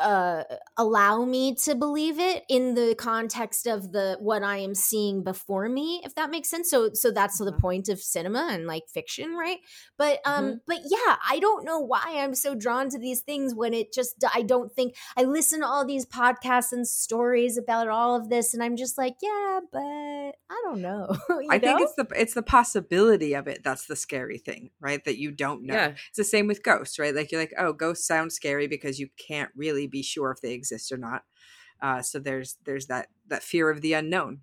uh allow me to believe it in the context of the what i am seeing before me if that makes sense so so that's the Mhm. point of cinema and like fiction right but um but yeah i don't know why i'm so drawn to these things when it just i don't think i listen to all these podcasts and stories about all of this and i'm just like yeah but i don't know you I think it's the it's the possibility of it that's the scary thing, right? That you don't know. Yeah. It's the same with ghosts, right? Like you're like, oh, ghosts sound scary because you can't really be sure if they exist or not. Uh, so there's there's that that fear of the unknown.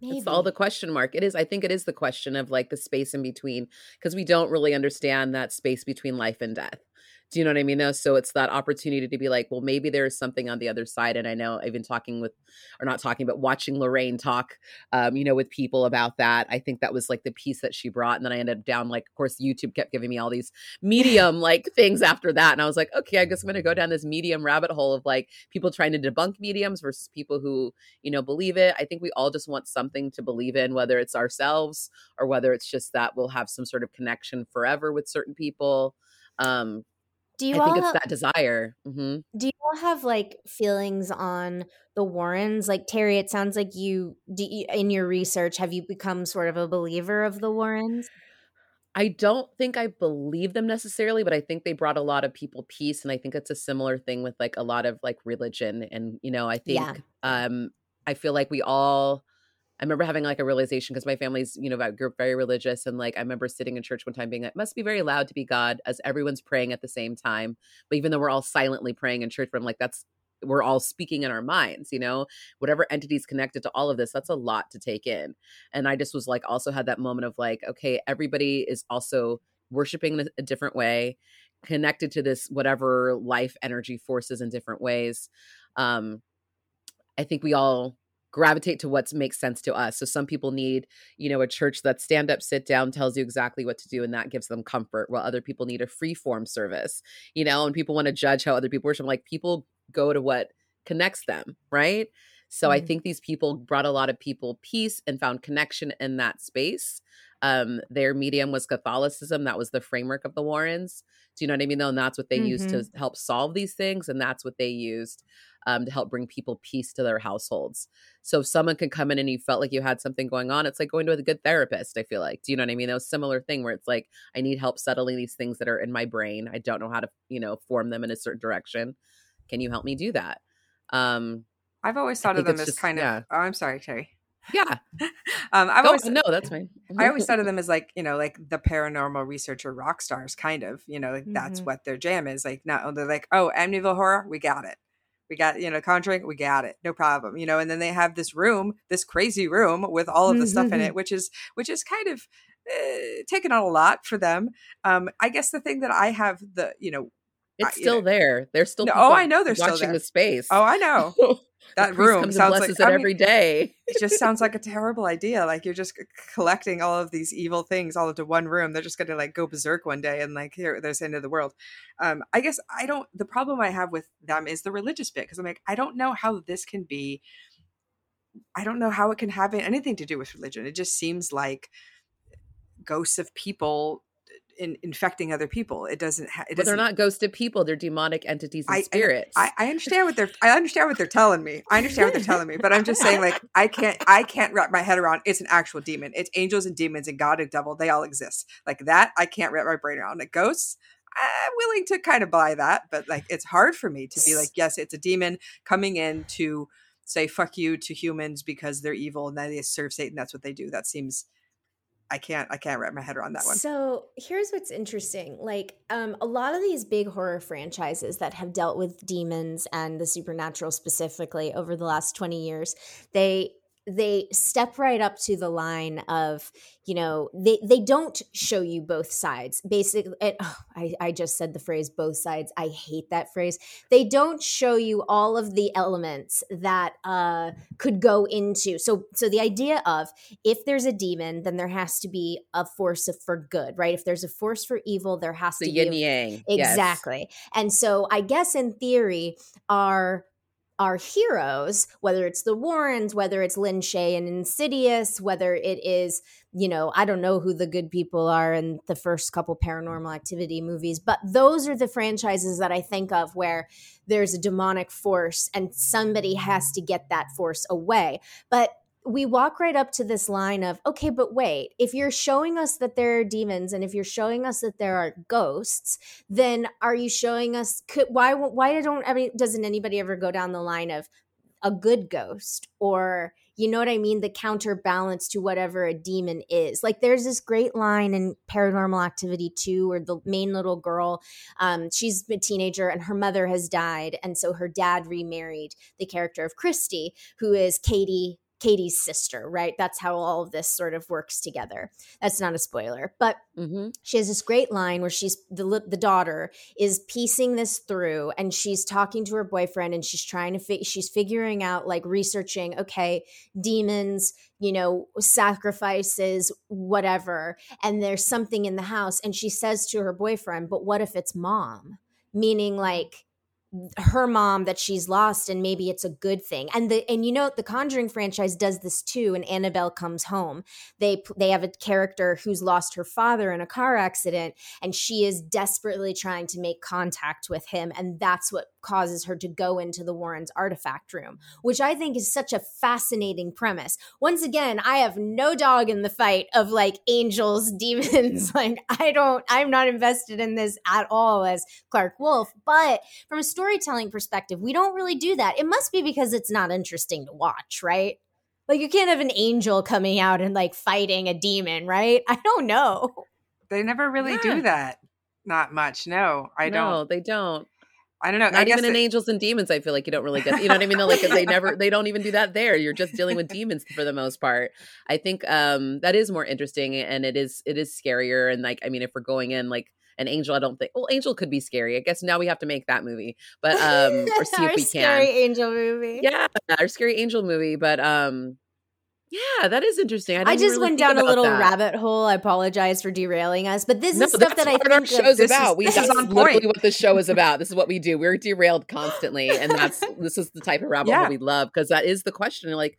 It's all the question mark. It is. I think it is the question of like the space in between because we don't really understand that space between life and death. Do you know what I mean? Though, so it's that opportunity to be like, well, maybe there is something on the other side. And I know I've been talking with, or not talking, but watching Lorraine talk, um, you know, with people about that. I think that was like the piece that she brought, and then I ended up down like, of course, YouTube kept giving me all these medium like things after that, and I was like, okay, I guess I'm going to go down this medium rabbit hole of like people trying to debunk mediums versus people who you know believe it. I think we all just want something to believe in, whether it's ourselves or whether it's just that we'll have some sort of connection forever with certain people. Um, do you I all think it's have, that desire. hmm do you all have like feelings on the Warrens? Like Terry, it sounds like you, do you in your research have you become sort of a believer of the Warrens? I don't think I believe them necessarily, but I think they brought a lot of people peace, and I think it's a similar thing with like a lot of like religion. And you know, I think Yeah. um, I feel like we all. I remember having like a realization because my family's, you know, grew up very religious. And like, I remember sitting in church one time being like, must be very loud to be God as everyone's praying at the same time. But even though we're all silently praying in church, but I'm like, that's, we're all speaking in our minds, you know, whatever entity's connected to all of this, that's a lot to take in. And I just was like, also had that moment of like, okay, everybody is also worshiping in a, a different way, connected to this, whatever life energy forces in different ways. Um, I think we all gravitate to what makes sense to us. So some people need, you know, a church that stand up, sit down, tells you exactly what to do, and that gives them comfort. While other people need a free form service, you know, and people want to judge how other people worship. Like people go to what connects them, right? So I Mhm. think these people brought a lot of people peace and found connection in that space. Um, their medium was Catholicism. That was the framework of the Warrens. Do you know what I mean? Though, and that's what they used to help solve these things, and that's what they used um, to help bring people peace to their households. So if someone could come in and you felt like you had something going on, it's like going to a good therapist. I feel like, do you know what I mean? That was similar thing where it's like I need help settling these things that are in my brain. I don't know how to, you know, form them in a certain direction. Can you help me do that? Um, I've always thought of them as just- kind of. yeah. Oh, I'm sorry, Terry. yeah. Um, I've Go- always no, that's fine. I always thought of them as like, you know, like the paranormal researcher rock stars, kind of. You know, like that's Mhm. what their jam is. Like, no, they're like, oh, Amityville Horror, we got it. We got, you know, Conjuring, we got it, no problem. You know, and then they have this room, this crazy room with all of the stuff in it, which is, which is kind of uh, taking on a lot for them. Um, I guess the thing that I have the, you know, it's I- still know- there. There's still No, oh, I know they're still watching the space. oh, I know that room sounds like blesses I it mean, every day. it just sounds like a terrible idea. Like you're just collecting all of these evil things all into one room. They're just going to like go berserk one day and like here, there's the end of the world. Um, I guess I don't. The problem I have with them is the religious bit because I'm like, I don't know how this can be. I don't know how it can have anything to do with religion. It just seems like ghosts of people in, infecting other people. It doesn't. Ha- it But they're not ghosted people. They're demonic entities and I- spirits. I, I understand what they're I understand what they're telling me. I understand what they're telling me, but I'm just saying like I can't I can't wrap my head around it's an actual demon. It's angels and demons and God and devil. They all exist. Like that I can't wrap my brain around. Like ghosts, I'm willing to kind of buy that, but like it's hard for me to be like, yes, it's a demon coming in to say fuck you to humans because they're evil and that they serve Satan. That's what they do. That seems I can't I can't wrap my head around that one. So here's what's interesting. Like um, a lot of these big horror franchises that have dealt with demons and the supernatural specifically over the last 20 years, they they step right up to the line of you know they they don't show you both sides. Basically it, oh, I, I just said the phrase both sides. I hate that phrase. They don't show you all of the elements that uh could go into so so the idea of if there's a demon then there has to be a force for good right? If there's a force for evil there has the to yin be yin yang exactly. Yes. and so i guess in theory our our heroes, whether it's the Warrens, whether it's Lin Shaye and Insidious, whether it is, you know, I don't know who the good people are in the first couple paranormal activity movies, but those are the franchises that I think of where there's a demonic force and somebody has to get that force away. But we walk right up to this line of okay but wait if you're showing us that there are demons and if you're showing us that there are ghosts then are you showing us could, why why don't mean doesn't anybody ever go down the line of a good ghost or you know what I mean the counterbalance to whatever a demon is? Like there's this great line in paranormal activity 2 where the main little girl um, she's a teenager and her mother has died. And so her dad remarried the character of Kristi who is Katie Katie's sister, right? That's how all of this sort of works together. That's not a spoiler, but mm-hmm. she has this great line where she's the the daughter is piecing this through, and she's talking to her boyfriend, and she's trying to fi- she's figuring out like researching, okay, demons, you know, sacrifices, whatever, and there's something in the house, and she says to her boyfriend, but what if it's mom? Meaning like her mom that she's lost and maybe it's a good thing. And the and you know the conjuring franchise does this too and annabelle comes home. They they have a character who's lost her father in a car accident and she is desperately trying to make contact with him and that's what causes her to go into the warrens artifact room which i think is such a fascinating premise. Once again i have no dog in the fight of like angels demons. Like i don't i'm not invested in this at all as clarke wolfe but from a storytelling perspective, we don't really do that. It must be because it's not interesting to watch, right? Like you can't have an angel coming out and like fighting a demon, right? I don't know. They never really yeah. do that. Not much. No, I no, don't. No, they don't. I don't know. Not even in Angels and Demons, I feel like you don't really get. You know what I mean? Like they never, they don't even do that there. You're just dealing with demons for the most part. I think um that is more interesting, and it is it is scarier. And like, I mean, if we're going in like an Angel, I don't think. Well, Angel could be scary. I guess now we have to make that movie, but um, or see if we can. Scary Angel movie. Yeah, our scary Angel movie. But um, yeah, that is interesting. I, I just really went down a little that. rabbit hole. I apologize for derailing us, but this no, is stuff that I think our show's about. Is, we that's literally point. what the show is about. This is what we do. We're derailed constantly, and that's this is the type of rabbit yeah. hole we love because that is the question. Like,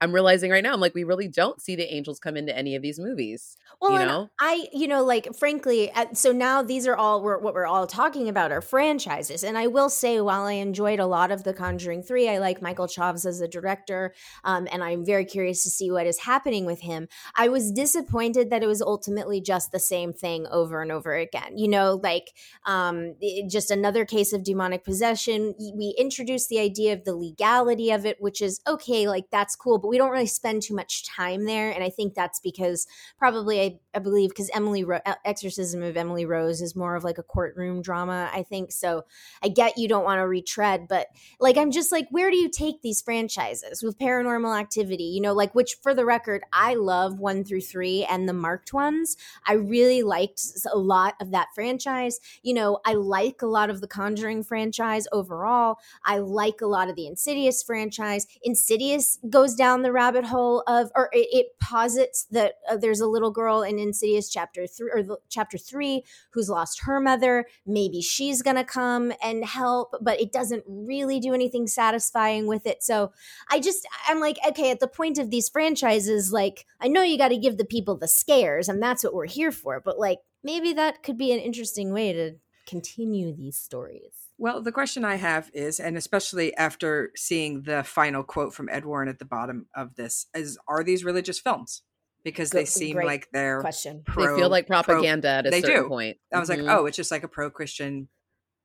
I'm realizing right now, I'm like, we really don't see the angels come into any of these movies. Well, you know, I, you know, like frankly, so now these are all we're, what we're all talking about are franchises, and I will say, while I enjoyed a lot of The Conjuring Three, I like Michael Chaves as a director, um, and I'm very curious to see what is happening with him. I was disappointed that it was ultimately just the same thing over and over again. You know, like um, it, just another case of demonic possession. We introduced the idea of the legality of it, which is okay, like that's cool, but we don't really spend too much time there, and I think that's because probably I, I believe because Emily Ro- Exorcism of Emily Rose is more of like a courtroom drama. I think so. I get you don't want to retread, but like I'm just like, where do you take these franchises with Paranormal Activity? You know, like which for the record, I love one through three and the marked ones. I really liked a lot of that franchise. You know, I like a lot of the Conjuring franchise overall. I like a lot of the Insidious franchise. Insidious goes down the rabbit hole of, or it, it posits that uh, there's a little girl in Insidious chapter three or the, chapter three who's lost her mother. Maybe she's gonna come and help, but it doesn't really do anything satisfying with it. So I just I'm like, okay, at the point of these franchises, like I know you got to give the people the scares, and that's what we're here for. But like maybe that could be an interesting way to continue these stories. Well, the question I have is, and especially after seeing the final quote from Ed Warren at the bottom of this, is are these religious films? because they seem like they're question. Pro, they feel like propaganda pro, at a they certain do. point. I was mm-hmm. like, oh, it's just like a pro Christian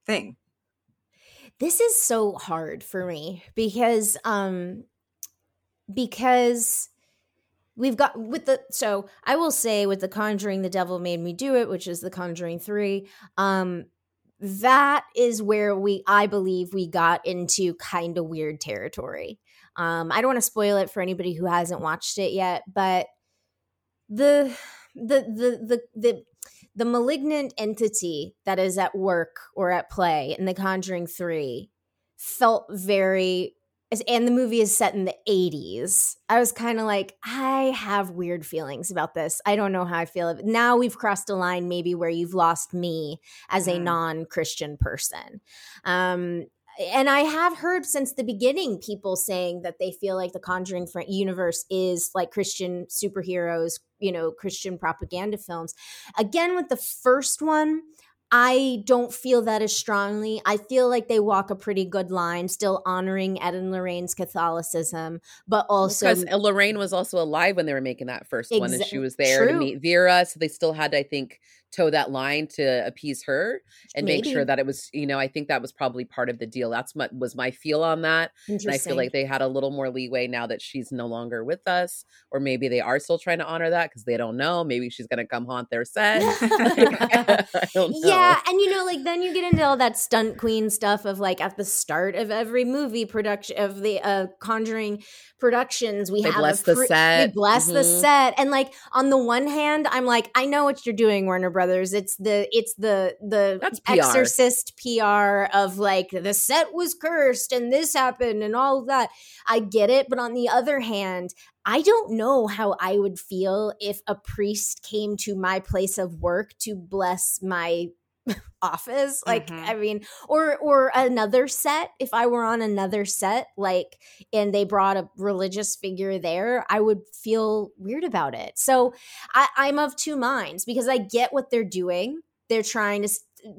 thing. This is so hard for me because um because we've got with the so I will say with the Conjuring, the Devil Made Me Do It, which is the Conjuring three. Um, that is where we I believe we got into kind of weird territory. Um, I don't want to spoil it for anybody who hasn't watched it yet, but the the the the the the malignant entity that is at work or at play in the conjuring 3 felt very and the movie is set in the 80s. I was kind of like, I have weird feelings about this. I don't know how I feel. Now we've crossed a line maybe where you've lost me as a mm. non-Christian person. Um, and I have heard since the beginning people saying that they feel like the Conjuring universe is like Christian superheroes, you know, Christian propaganda films. Again, with the first one, I don't feel that as strongly. I feel like they walk a pretty good line, still honoring Ed and Lorraine's Catholicism, but also because Lorraine was also alive when they were making that first exa- one, and she was there True. to meet Vera, so they still had, I think, toe that line to appease her and Maybe. make sure that it was you know i think that was probably part of the deal. That's what was my feel on that and i feel like they had a little more leeway now that she's no longer with us or maybe they are still trying to honor that because they don't know. Maybe she's going to come haunt their set. Yeah. And you know like then you get into all that stunt queen stuff of like at the start of every movie production of the uh conjuring productions we they have bless the set. we bless mm-hmm. the set and like on the one hand i'm like i know what you're doing warner brothers it's the it's the the That's exorcist pr of like the set was cursed and this happened and all of that. I get it but on the other hand I don't know how I would feel if a priest came to my place of work to bless my office like mm-hmm. i mean or or another set if i were on another set like and they brought a religious figure there i would feel weird about it. So I, i'm of two minds because i get what they're doing. They're trying to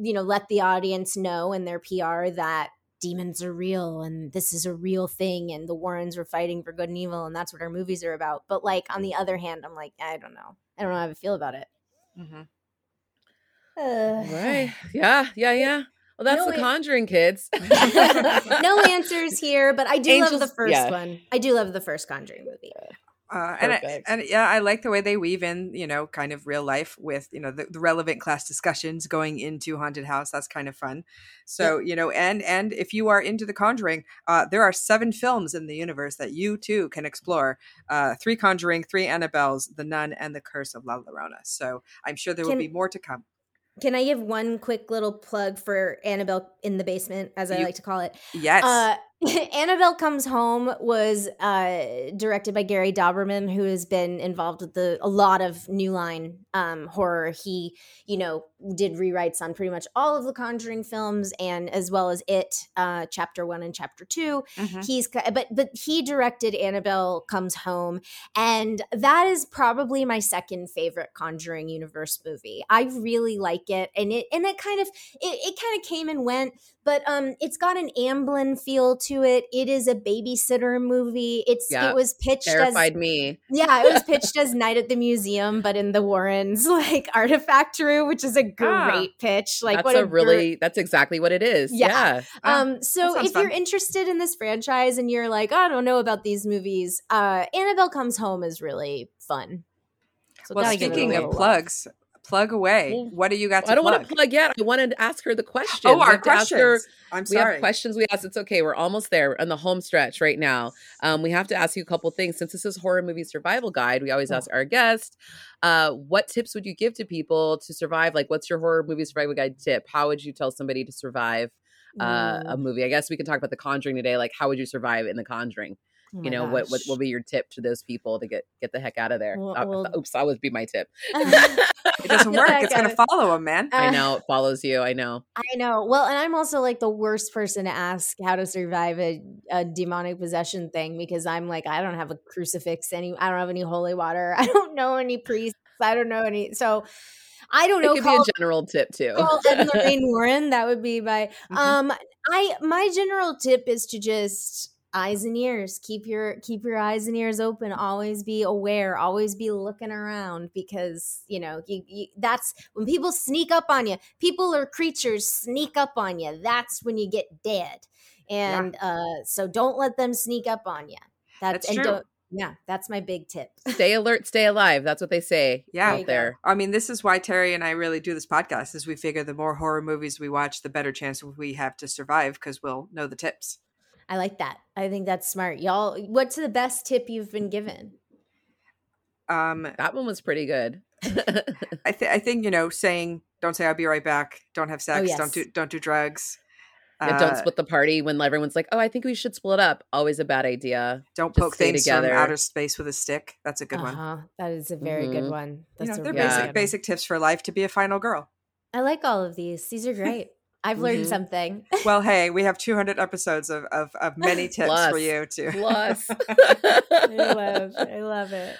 you know let the audience know in their pr that demons are real and this is a real thing and the warrens were fighting for good and evil and that's what our movies are about. But like on the other hand i'm like i don't know. I don't know how i feel about it. Mm-hmm. Right. Yeah. Yeah. Yeah. Well, that's no the Conjuring kids. no answers here, but I do Angels, love the first yeah. one. I do love the first Conjuring movie. Uh, and I, and yeah, I like the way they weave in, you know, kind of real life with you know the, the relevant class discussions going into haunted house. That's kind of fun. So yeah. you know, and and if you are into the Conjuring, uh, there are seven films in the universe that you too can explore. Uh, three Conjuring, three Annabelles, The Nun, and The Curse of La Llorona. So I'm sure there will be more to come. Can I give one quick little plug for Annabelle in the basement, as I like to call it? Yes. Uh, Annabelle Comes Home was uh, directed by Gary Dauberman, who has been involved with the a lot of New Line um, horror. He, you know, did rewrites on pretty much all of the Conjuring films, and as well as It, uh, Chapter One and Chapter 2 mm-hmm. He's but but he directed Annabelle Comes Home, and that is probably my second favorite Conjuring universe movie. I really like it, and it and it kind of it, it kind of came and went but um it's got an Amblin feel to it. It is a babysitter movie. It's yeah, it was pitched terrified as, me. Yeah, it was pitched as Night at the Museum, but in the Warrens like artifact room, which is a. great ah, pitch. Like that's a, a, really gr- that's exactly what it is. Yeah. yeah. Um so if fun. you're interested in this franchise and you're like, oh, I don't know about these movies, uh Annabelle Comes Home is really fun. So well, speaking of plugs, plug away. Well, what do you got? I don't plug? want to plug yet. I wanted to ask her the question. Oh, our questions. Her, I'm sorry. we have questions we asked. It's okay. We're almost there on the home stretch right now. Um, we have to ask you a couple things. Since this is horror movie survival guide, we always oh. ask our guest, uh, what tips would you give to people to survive? Like, what's your horror movie survival guide tip? How would you tell somebody to survive uh, a movie? I guess we can talk about the Conjuring today. Like, how would you survive in the Conjuring? Oh you know what, what will be your tip to those people to get get the heck out of there well, uh, well, oops that would be my tip it doesn't work it's gonna follow them man i know it follows you i know i know well and i'm also like the worst person to ask how to survive a, a demonic possession thing because i'm like i don't have a crucifix any i don't have any holy water i don't know any priests i don't know any so I don't know. It could call, be a general tip too. Call Ed Lorraine Warren. That would be my. Mm-hmm. Um, I my general tip is to just eyes and ears keep your keep your eyes and ears open always be aware always be looking around because you know you, you, that's when people sneak up on you people or creatures sneak up on you that's when you get dead and yeah. uh so don't let them sneak up on you that's, that's true Yeah, that's my big tip. stay alert, stay alive. That's what they say Yeah. Out there. I mean, this is why Terry and I really do this podcast. Is we figure the more horror movies we watch, the better chance we have to survive because we'll know the tips. I like that. I think that's smart. Y'all, what's the best tip you've been given? Um, That one was pretty good. I, th- I think you know, saying "Don't say I'll be right back," "Don't have sex," Oh, yes. "Don't do don't do drugs," Yeah, uh, don't split the party when everyone's like, "Oh, I think we should split up." Always a bad idea. don't just poke things together. from outer space with a stick. That's a good one. Uh-huh. That is a very good Mhm. one. You know, a they're really Yeah. basic good one. basic tips for life to be a final girl. I like all of these. These are great. I've learned Mhm. something. Well, hey, we have 200 episodes of of, of many tips for you too. Plus, I love. I love it.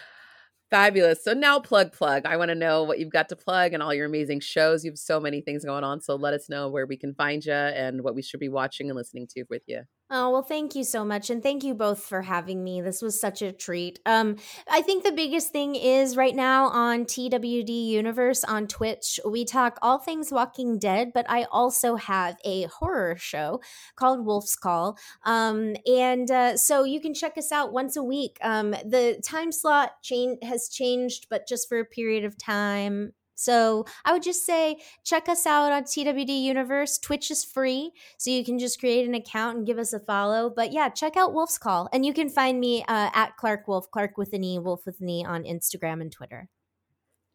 Fabulous. So now plug plug. I want to know what you've got to plug and all your amazing shows. You have so many things going on. So let us know where we can find you and what we should be watching and listening to with you. Oh, well, thank you so much. And thank you both for having me. This was such a treat. Um, I think the biggest thing is right now on TWD Universe on Twitch, we talk all things Walking Dead, but I also have a horror show called Wolf's Call. Um, and uh, so you can check us out once a week. Um, the time slot change has changed, but just for a period of time. So I would just say check us out on TWD Universe. Twitch is free, so you can just create an account and give us a follow. But yeah, check out Wolf's Call, and you can find me uh, at Clarke Wolfe, Clark with an E, Wolf with an E on Instagram and Twitter.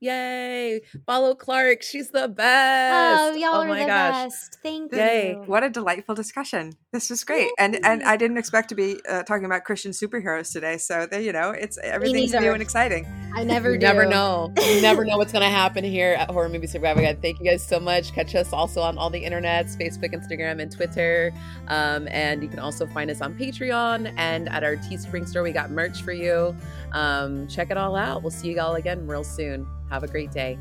Yay. Follow Clarke. She's the best. Oh, y'all are my the gosh. best. Thank Yay. you. What a delightful discussion! This was great, and and I didn't expect to be uh, talking about Christian superheroes today. So there, you know, it's everything's new and exciting. I never you do. never know. You never know what's going to happen here at Horror Movie Survival Guide. Thank you guys so much. Catch us also on all the internets Facebook, Instagram, and Twitter. Um, and you can also find us on Patreon and at our Teespring store. We got merch for you. Um, check it all out. We'll see you all again real soon. Have a great day.